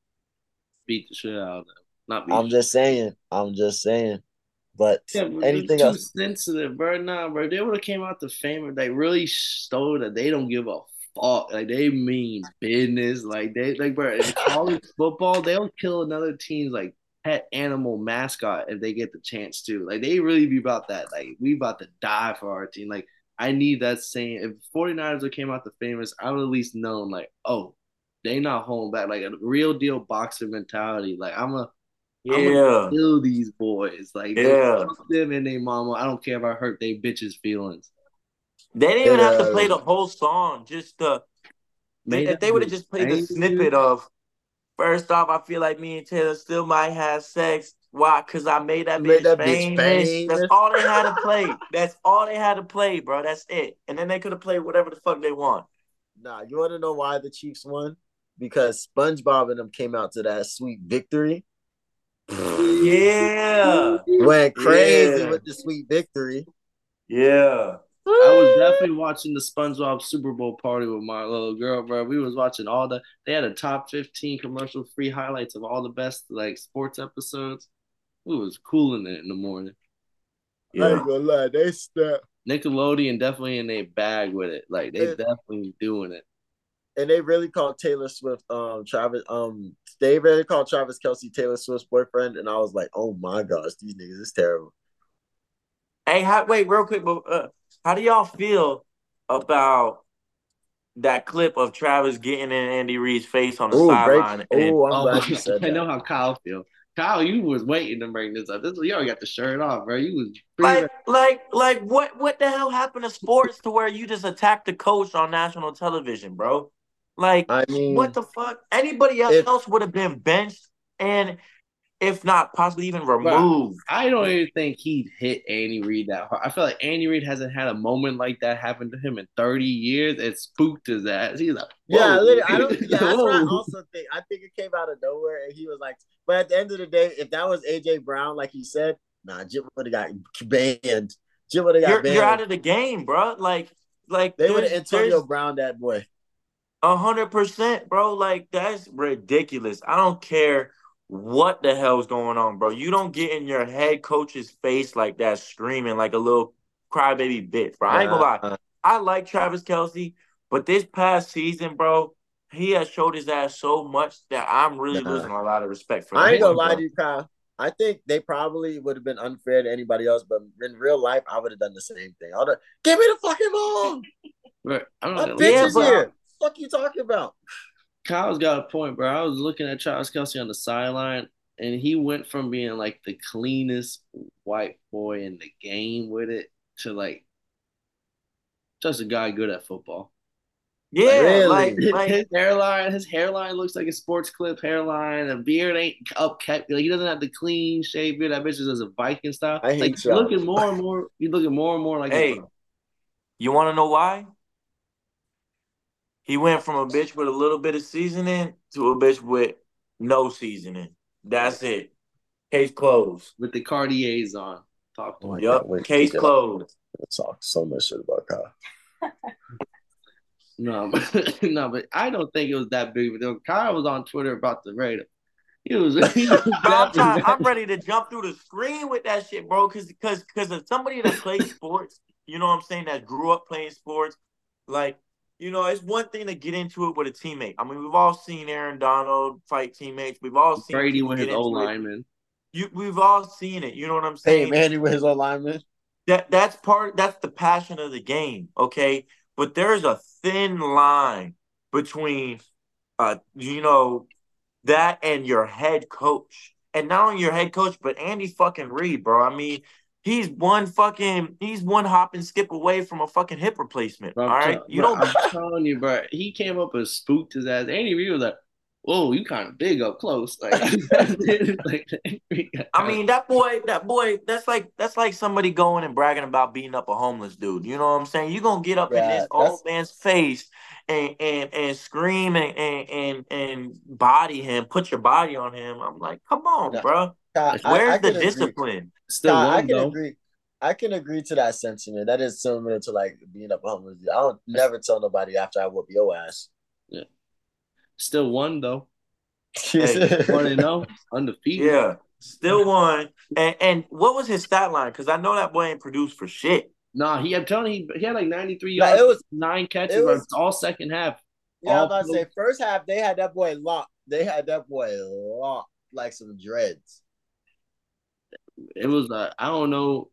S1: Beat the shit out of them. Not beat
S2: I'm just saying. I'm just saying. But
S1: Yeah,
S2: anything
S1: too
S2: else?
S1: sensitive, bro. Nah, bro. They would have came out the fame. They really stole that. They don't give a fuck. Like they mean business. Like they like, bro. In college football, they'll kill another team's like pet animal mascot if they get the chance to. Like they really be about that. Like we about to die for our team. Like I need that same. If 49ers came out the famous, I would at least known like, oh, they not holding back. Like a real deal boxer mentality. Like I'm a
S3: Yeah.
S1: Kill these boys. Like
S3: Yeah.
S1: them and they mama. I don't care if I hurt they bitches' feelings.
S3: They didn't even have to play the whole song. Just the
S1: Made
S3: if they would have just played the snippet of first off, I feel like me and Taylor still might have sex. Why? Because I made that
S2: Made
S3: bitch,
S2: that bitch
S3: famous.
S2: famous.
S3: That's all they had to play. That's all they had to play, bro. That's it. And then they could have played whatever the fuck they want.
S2: Nah, you want to know why the Chiefs won? Because SpongeBob and them came out to that sweet victory.
S3: Yeah.
S2: Went crazy
S3: Yeah.
S2: with the sweet victory.
S3: Yeah.
S1: I was definitely watching the SpongeBob Super Bowl party with my little girl, bro. We was watching all the. They had a top fifteen commercial free highlights of all the best like sports episodes. We was cooling it in the morning.
S2: I ain't gonna lie, they stepped
S1: Nickelodeon definitely in a bag with it. Like they
S2: Yeah.
S1: definitely doing it.
S2: And they really called Taylor Swift um Travis um they really called Travis Kelce Taylor Swift's boyfriend, and I was like, oh my gosh, these niggas is terrible.
S3: Hey, how, wait, real quick, but uh, how do y'all feel about that clip of Travis getting in Andy Reid's face on the
S2: Ooh,
S3: sideline?
S2: break.
S3: and-
S2: I'm
S1: Oh,
S2: glad you said
S1: I know how Kyle feels. Kyle, you was waiting to bring this up. This you already got the shirt off, bro. You was
S3: like, like, like, what, what the hell happened to sports to where you just attack the coach on national television, bro? Like,
S2: I mean,
S3: what the fuck? Anybody
S2: If-
S3: else would have been benched, and if not, possibly even removed.
S1: I don't even think he'd hit Andy Reid that hard. I feel like Andy Reid hasn't had a moment like that happen to him in 30 years. It spooked his ass. He's like,
S2: Yeah,
S1: whoa.
S2: literally, I don't. Yeah, that's what I also think. I think it came out of nowhere, and he was like. But at the end of the day, if that was AJ Brown, like he said, nah, Jim would have got banned. Jim would have got
S3: You're,
S2: banned.
S3: you're out of the game, bro. Like, like
S2: they would have Antonio Brown that boy.
S3: A hundred percent, bro. Like that's ridiculous. I don't care what the hell's going on, bro. You don't get in your head coach's face like that, screaming like a little crybaby bitch, bro. I ain't gonna lie. I like Travis Kelce, but this past season, bro, he has showed his ass so much that I'm really
S2: Nah.
S3: losing a lot of respect for
S2: I ain't
S3: him,
S2: gonna
S3: bro.
S2: lie to you, Kyle. I think they probably would have been unfair to anybody else, but in real life, I would have done the same thing. I'd have, give me the fucking ball.
S1: Bro, I don't
S2: My
S1: know.
S2: bitch
S3: Yeah,
S2: is
S3: but-
S2: here. Fuck you talking about?
S1: Kyle's got a point, bro. I was looking at Travis Kelce on the sideline, and he went from being like the cleanest white boy in the game with it to like just a guy good at football.
S3: Yeah,
S2: Really?
S3: like,
S1: His,
S3: like
S1: his hairline, his hairline looks like a sports clip hairline. A beard ain't up kept. Like he doesn't have the clean shaved beard. That bitch is a Viking style.
S2: I hate
S1: like
S2: y'all.
S1: looking more and more. You looking more and more like.
S3: Hey, you want to know why? He went from a bitch with a little bit of seasoning to a bitch with no seasoning. That's it. Case closed.
S1: with the Cartiers on. Talk to
S2: Oh, I
S1: him.
S2: wait
S3: Case
S2: get
S3: closed.
S2: Talk so much shit about Kyle.
S1: No, but no, but I don't think it was that big of a deal. Kyle was on Twitter about the Raider. He was. He was
S3: I'm trying. I'm ready to jump through the screen with that shit, bro. Cause, cause, cause of somebody that plays sports, you know what I'm saying, that grew up playing sports, like, you know, it's one thing to get into it with a teammate. I mean, we've all seen Aaron Donald fight teammates. We've all seen
S1: Brady with his O
S3: into it.
S1: lineman.
S3: You, we've all seen it. You know what I'm
S2: Hey,
S3: saying?
S2: Manny with his old lineman.
S3: that that's part that's the passion of the game okay but there's a thin line between uh you know that and your head coach and not only your head coach but andy fucking reid bro i mean he's one fucking he's one hop and skip away from a fucking hip replacement
S1: Bro,
S3: all right you
S1: bro,
S3: don't
S1: I'm telling you, bro. He came up and spooked his ass. Andy Reid was like, "Whoa, you kind of big up close." Like, like
S3: I mean, that boy, that boy, that's like that's like somebody going and bragging about beating up a homeless dude. You know what I'm saying? You're gonna get up in this
S2: that's-
S3: old man's face and and and scream and and and, and body him, put your body on him. I'm like, come on,
S2: Yeah.
S3: bro.
S2: Kyle, I-
S3: Where's
S2: I
S3: the
S2: can agree.
S3: discipline?
S1: still
S2: Kyle, I can
S1: though.
S2: agree. I can agree to that sentiment. That is similar to like being up homeless. I don't never tell nobody after I whoop your ass. Yeah.
S1: Still won though. One and zero, undefeated.
S3: Yeah, still won. And and what was his stat line? Because I know that boy ain't produced for shit.
S1: Nah, he. I'm telling you, he, he had like 93
S2: Nah,
S1: yards,
S2: it was-
S1: nine catches,
S2: it was-
S1: all second half.
S2: Yeah, I was
S1: All
S2: about to say first half they had that boy locked. They had that boy locked like some dreads.
S1: It was uh, I don't know.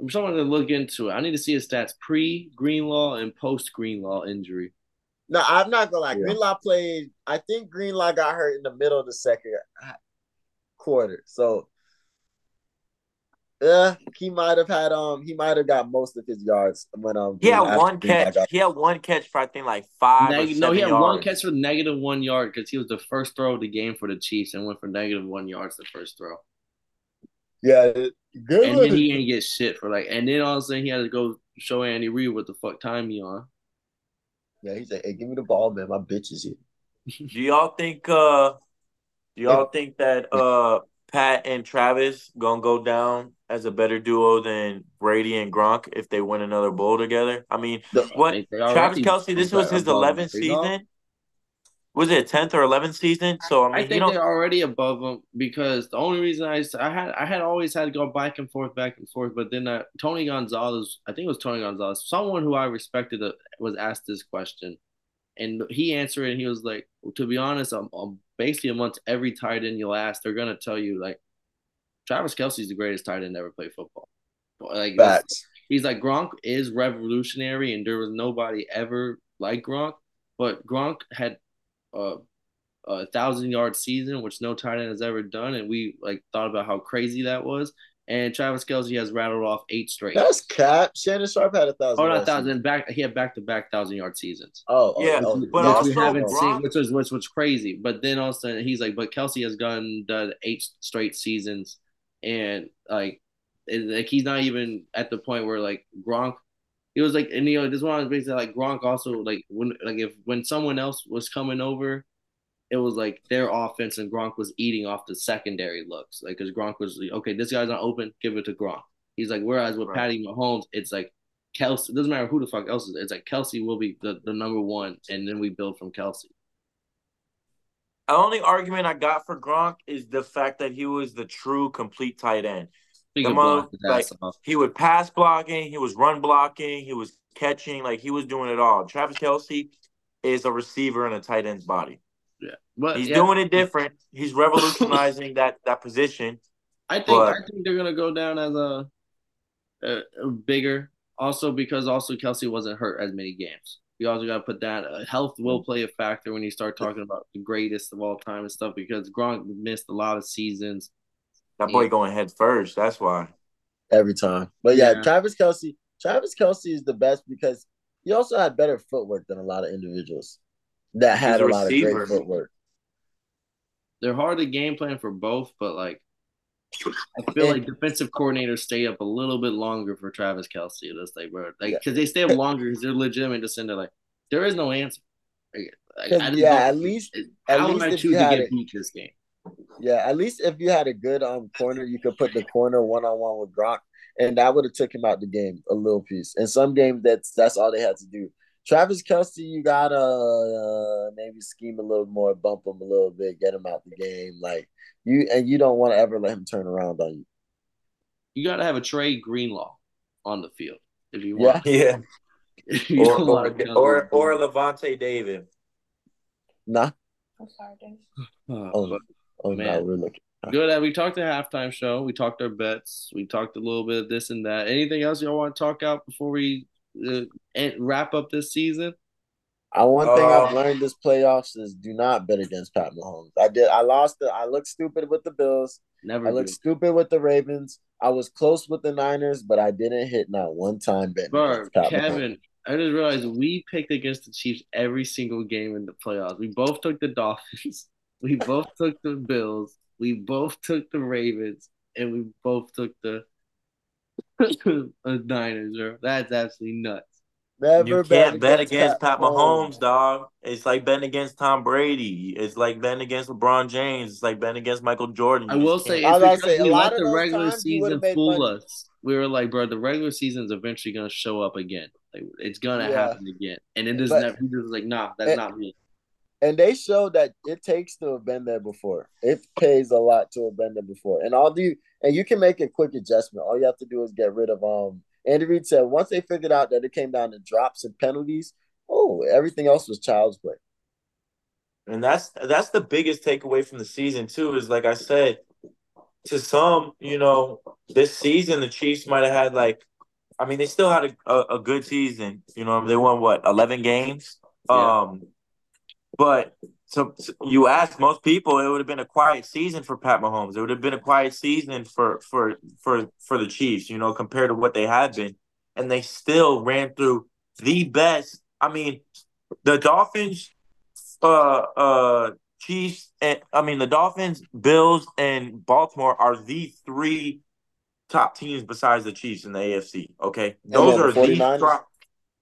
S1: I'm someone to look into it. I need to see his stats pre Greenlaw and post Greenlaw injury.
S2: No, I'm not gonna lie.
S1: Yeah.
S2: Greenlaw played. I think Greenlaw got hurt in the middle of the second quarter. So, yeah, he might have had um he might have got most of his yards when um
S3: He had one catch. He had one catch for I think like five. or
S1: Neg- no,
S3: seven
S1: he had
S3: yards.
S1: one catch for negative one yard because he was the first throw of the game for the Chiefs and went for negative one yards the first throw.
S2: Yeah, good.
S1: And then he didn't get shit for like, and then all of a sudden he had to go show Andy Reid what the fuck time he on.
S2: yeah, he's like, hey, give me the ball, man. My bitch is here.
S3: Do y'all think? uh Do y'all think that uh Pat and Travis gonna go down as a better duo than Brady and Gronk if they win another bowl together? I mean,
S2: The-
S3: what
S1: They- they
S3: Travis Kelce? This was his eleventh
S1: Greenlaw.
S3: season. Was it tenth or eleventh season? So I mean,
S1: I think
S3: don't.
S1: they're already above them because the only reason I, I had I had always had to go back and forth, back and forth. But then uh, Tony Gonzalez, I think it was Tony Gonzalez, someone who I respected, uh, was asked this question, and he answered it. And he was like, "To be honest, I'm, I'm basically amongst every tight end you'll ask, they're gonna tell you like, Travis Kelce's the greatest tight end to ever play football. Like
S2: Facts.
S1: he's like Gronk is revolutionary, and there was nobody ever like Gronk. But Gronk had a, a thousand yard season, which no tight end has ever done, and we like thought about how crazy that was. And Travis Kelce has rattled off eight straight.
S2: That's cap. Shannon Sharpe had a thousand.
S1: oh, not thousand back. He had back to back thousand yard seasons.
S2: Oh, oh,
S3: Yeah,
S2: oh,
S3: but
S1: which
S3: also
S1: we haven't
S3: Gronk-
S1: seen, which was which was crazy. But then also he's like, but Kelce has gone done eight straight seasons, and like, it, like he's not even at the point where like Gronk. He was like, and you know, this one was basically like Gronk also like when like if when someone else was coming over, it was like their offense and Gronk was eating off the secondary looks, like because Gronk was like, okay, this guy's not open, give it to Gronk. He's like, whereas with
S3: Right.
S1: Patty Mahomes, it's like Kelce. It doesn't matter who the fuck else is. It's like Kelce will be the, the number one, and then we build from Kelce.
S3: The only argument I got for Gronk is the fact that he was the true complete tight end.
S1: He
S3: The
S1: could
S3: mother-
S1: block his
S3: like- He would pass blocking, he was run blocking, he was catching, like he was doing it all. Travis Kelce is a receiver in a tight end's body.
S1: Yeah, but
S3: He's
S1: yeah,
S3: doing it different. He's revolutionizing that that position.
S1: I think
S3: but-
S1: I think they're gonna go down as a, a, a bigger. Also because also Kelce wasn't hurt as many games. You also got to put that uh, health will play a factor when you start talking about the greatest of all time and stuff because Gronk missed a lot of seasons.
S3: That boy
S1: Yeah.
S3: going head first. That's why.
S2: every time. But yeah,
S1: Yeah.
S2: Travis Kelce. Travis Kelce is the best because he also had better footwork than a lot of individuals that had
S3: a
S2: a lot of great footwork.
S1: They're hard to game plan for both, but like I feel like defensive coordinators stay up a little bit longer for Travis Kelce. That's like bro, like
S2: Yeah.
S1: because they stay up longer because they're legitimate. Just in there like there is no answer. Like, like,
S2: 'Cause,
S1: I
S2: yeah,
S1: don't-
S2: at least at
S1: how
S2: least
S1: would I
S2: if
S1: choose to get
S2: it-
S1: beat this game?
S2: Yeah, at least if you had a good um corner, you could put the corner one on one with Gronk, and that would have took him out the game a little piece. In some games, that's that's all they had to do. Travis Kelce, you gotta uh, maybe scheme a little more, bump him a little bit, get him out the game, like you, and you don't want to ever let him turn around on you.
S1: You got to have a Dre Greenlaw on the field if you want.
S3: Yeah.
S1: if you
S3: Or or,
S1: to-
S3: or or Lavonte David.
S2: Nah,
S4: I'm sorry, Dave.
S2: Oh,
S1: but
S2: oh
S1: man.
S2: no, we're looking.
S1: good. uh, We talked the halftime show. We talked our bets. We talked a little bit of this and that. Anything else y'all want to talk out before we uh, wrap up this season?
S2: I one thing I've
S3: Um,
S2: learned this playoffs is do not bet against Pat Mahomes. I did. I lost it. I looked stupid with the Bills.
S1: Never.
S2: I looked
S1: do.
S2: stupid with the Ravens. I was close with the Niners, but I didn't hit not one time betting
S1: Bro,
S2: against Pat Mahomes.
S1: Kevin, I just realized we picked against the Chiefs every single game in the playoffs. We both took the Dolphins. We both took the Bills. We both took the Ravens, and we both took the Niners. Bro. That's absolutely nuts.
S2: Never
S3: You can't bet against Pat Mahomes, dog. It's like betting against Tom Brady. It's like betting against LeBron James. It's like betting against Michael Jordan.
S1: I will say,
S3: can't-
S2: I
S1: it's because
S2: say,
S1: we
S2: a
S1: let
S2: of
S1: the regular season fool
S2: money.
S1: us. We were like, bro, the regular season's eventually gonna show up again. Like it's gonna
S2: Yeah.
S1: happen again, and it just
S2: But-
S1: never. He just was like, nah, that's
S2: And-
S1: not me.
S2: And they showed that it takes to have been there before. It pays a lot to have been there before, and all the and you can make a quick adjustment. All you have to do is get rid of um. Andy Reid said once they figured out that it came down to drops and penalties, oh, everything else was child's play.
S3: And that's that's the biggest takeaway from the season too. Is like I said, to some, you know, this season the Chiefs might have had like, I mean, they still had a, a, a good season. You know, they won what eleven games.
S1: Yeah.
S3: Um, but so, so you ask most people, it would have been a quiet season for Pat Mahomes. It would have been a quiet season for for for for the Chiefs. You know, compared to what they had been, and they still ran through the best. I mean, the Dolphins, uh, uh, Chiefs, and I mean the Dolphins, Bills, and Baltimore are the three top teams besides the Chiefs in the AFC. Okay, those are the
S2: 49ers?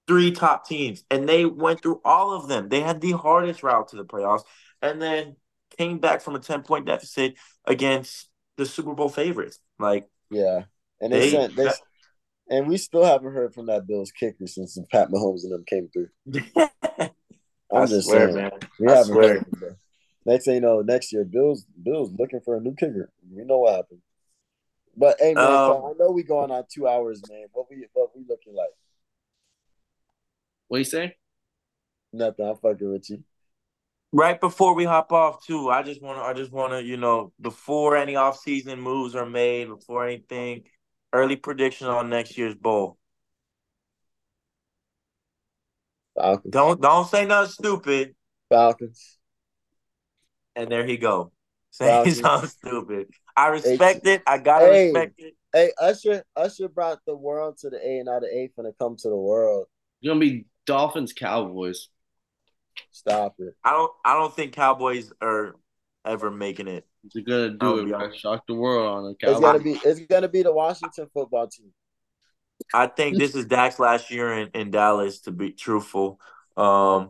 S3: Three top teams, and they went through all of them. They had the hardest route to the playoffs, and then came back from a ten point deficit against the Super Bowl favorites. Like
S2: Yeah, and they,
S3: They-
S2: sent they, and we still haven't heard from that Bills kicker since Pat Mahomes and them came through. I'm
S3: I
S2: just
S3: swear,
S2: saying,
S3: man.
S2: we
S3: I
S2: haven't
S3: swear.
S2: heard. From. Next thing you know, next year, Bills Bills looking for a new kicker. We know what happened. But hey, man,
S3: Um,
S2: so I know we going on two hours, man. What we what we looking like?
S1: What you say?
S2: Nothing. I'm fucking with you.
S3: Right before we hop off, too, I just want to, I just want to, you know, before any offseason moves are made, before anything, early prediction on next year's bowl.
S2: Falcons.
S3: Don't, don't say nothing stupid.
S2: Falcons.
S3: And there he go,
S2: Falcons.
S3: saying something stupid. I respect it. I gotta
S2: Hey.
S3: respect it.
S2: Hey, Usher. Usher brought the world to the A, and now the A finna come to the world.
S1: It's gonna be Dolphins Cowboys.
S2: Stop it.
S3: I don't, I don't think Cowboys are ever making it.
S1: They're gonna do it. bro. Shock the world on the Cowboys.
S2: It's gonna be it's gonna be the Washington football team.
S3: I think this is Dak's last year in, in Dallas. To be truthful, um,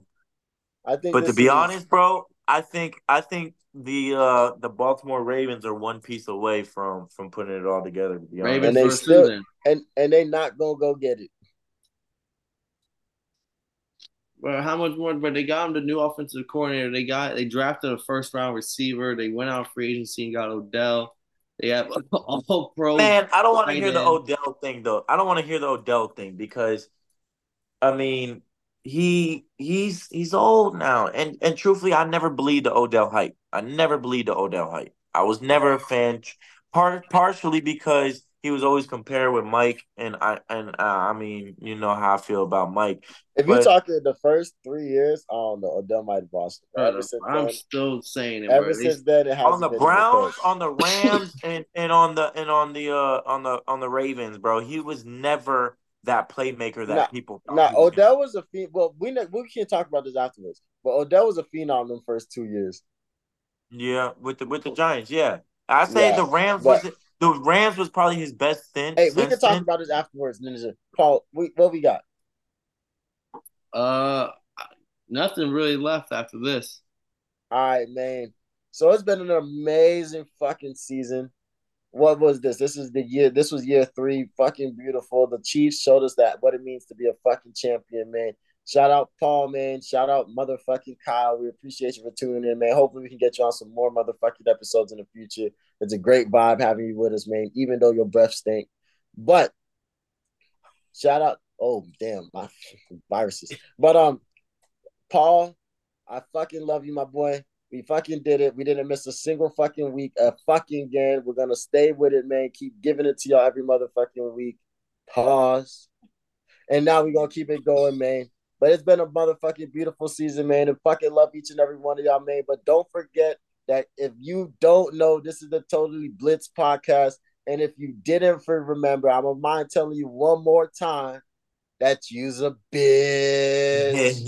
S2: I think.
S3: But to be
S2: is-
S3: honest, bro, I think I think the uh the Baltimore Ravens are one piece away from from putting it all together. To be honest,
S1: Ravens
S2: And they
S1: versus
S2: still-
S1: them.
S2: and and they not gonna go get it.
S1: Well, how much more? But they got him the new offensive coordinator. They got they drafted a first round receiver. They went out free agency and got Odell. They have all pro.
S3: man, I don't want to hear the. Odell thing though. I don't want to hear the Odell thing because, I mean, he he's he's old now, and and truthfully, I never believed the Odell hype. I never believed the Odell hype. I was never a fan, part partially because he was always compared with Mike, and I and uh, I mean, you know how I feel about Mike.
S2: If you're
S3: But-
S2: talking the first three years, I don't know. Odell might have lost. it.
S1: I'm
S2: then,
S1: still saying it.
S2: ever
S1: bro.
S2: Since then, it hasn't
S3: on the
S2: been
S3: Browns, on the Rams, and and on the and on the uh on the on the Ravens, bro. He was never that playmaker that
S2: Nah,
S3: people. thought
S2: Now
S3: he
S2: Odell was a phen. Well, we know, we can talk about this afterwards. But Odell was a phenom in the first two years.
S3: Yeah, with the with the Giants, yeah. I say
S2: Yeah,
S3: the Rams
S2: but-
S3: was the Rams was probably his best stint.
S2: Hey, we can talk
S3: then.
S2: about this afterwards, Ninja. Paul, we, what we got?
S1: Uh, nothing really left after this.
S2: All right, man. So it's been an amazing fucking season. What was this? This is the year. This was year three. Fucking beautiful. The Chiefs showed us that what it means to be a fucking champion, man. Shout out Paul, man. Shout out motherfucking Kyle. We appreciate you for tuning in, man. Hopefully we can get you on some more motherfucking episodes in the future. It's a great vibe having you with us, man. Even though your breath stink, but shout out. Oh damn, my viruses. But um, Paul, I fucking love you, my boy. We fucking did it. We didn't miss a single fucking week, a fucking game. We're gonna stay with it, man. Keep giving it to y'all every motherfucking week. Pause. And now we're gonna keep it going, man. But it's been a motherfucking beautiful season, man. And fucking love each and every one of y'all, man. But don't forget that if you don't know, this is the Totally Blitz podcast. And if you didn't remember, I'm gonna mind telling you one more time that you's a bitch.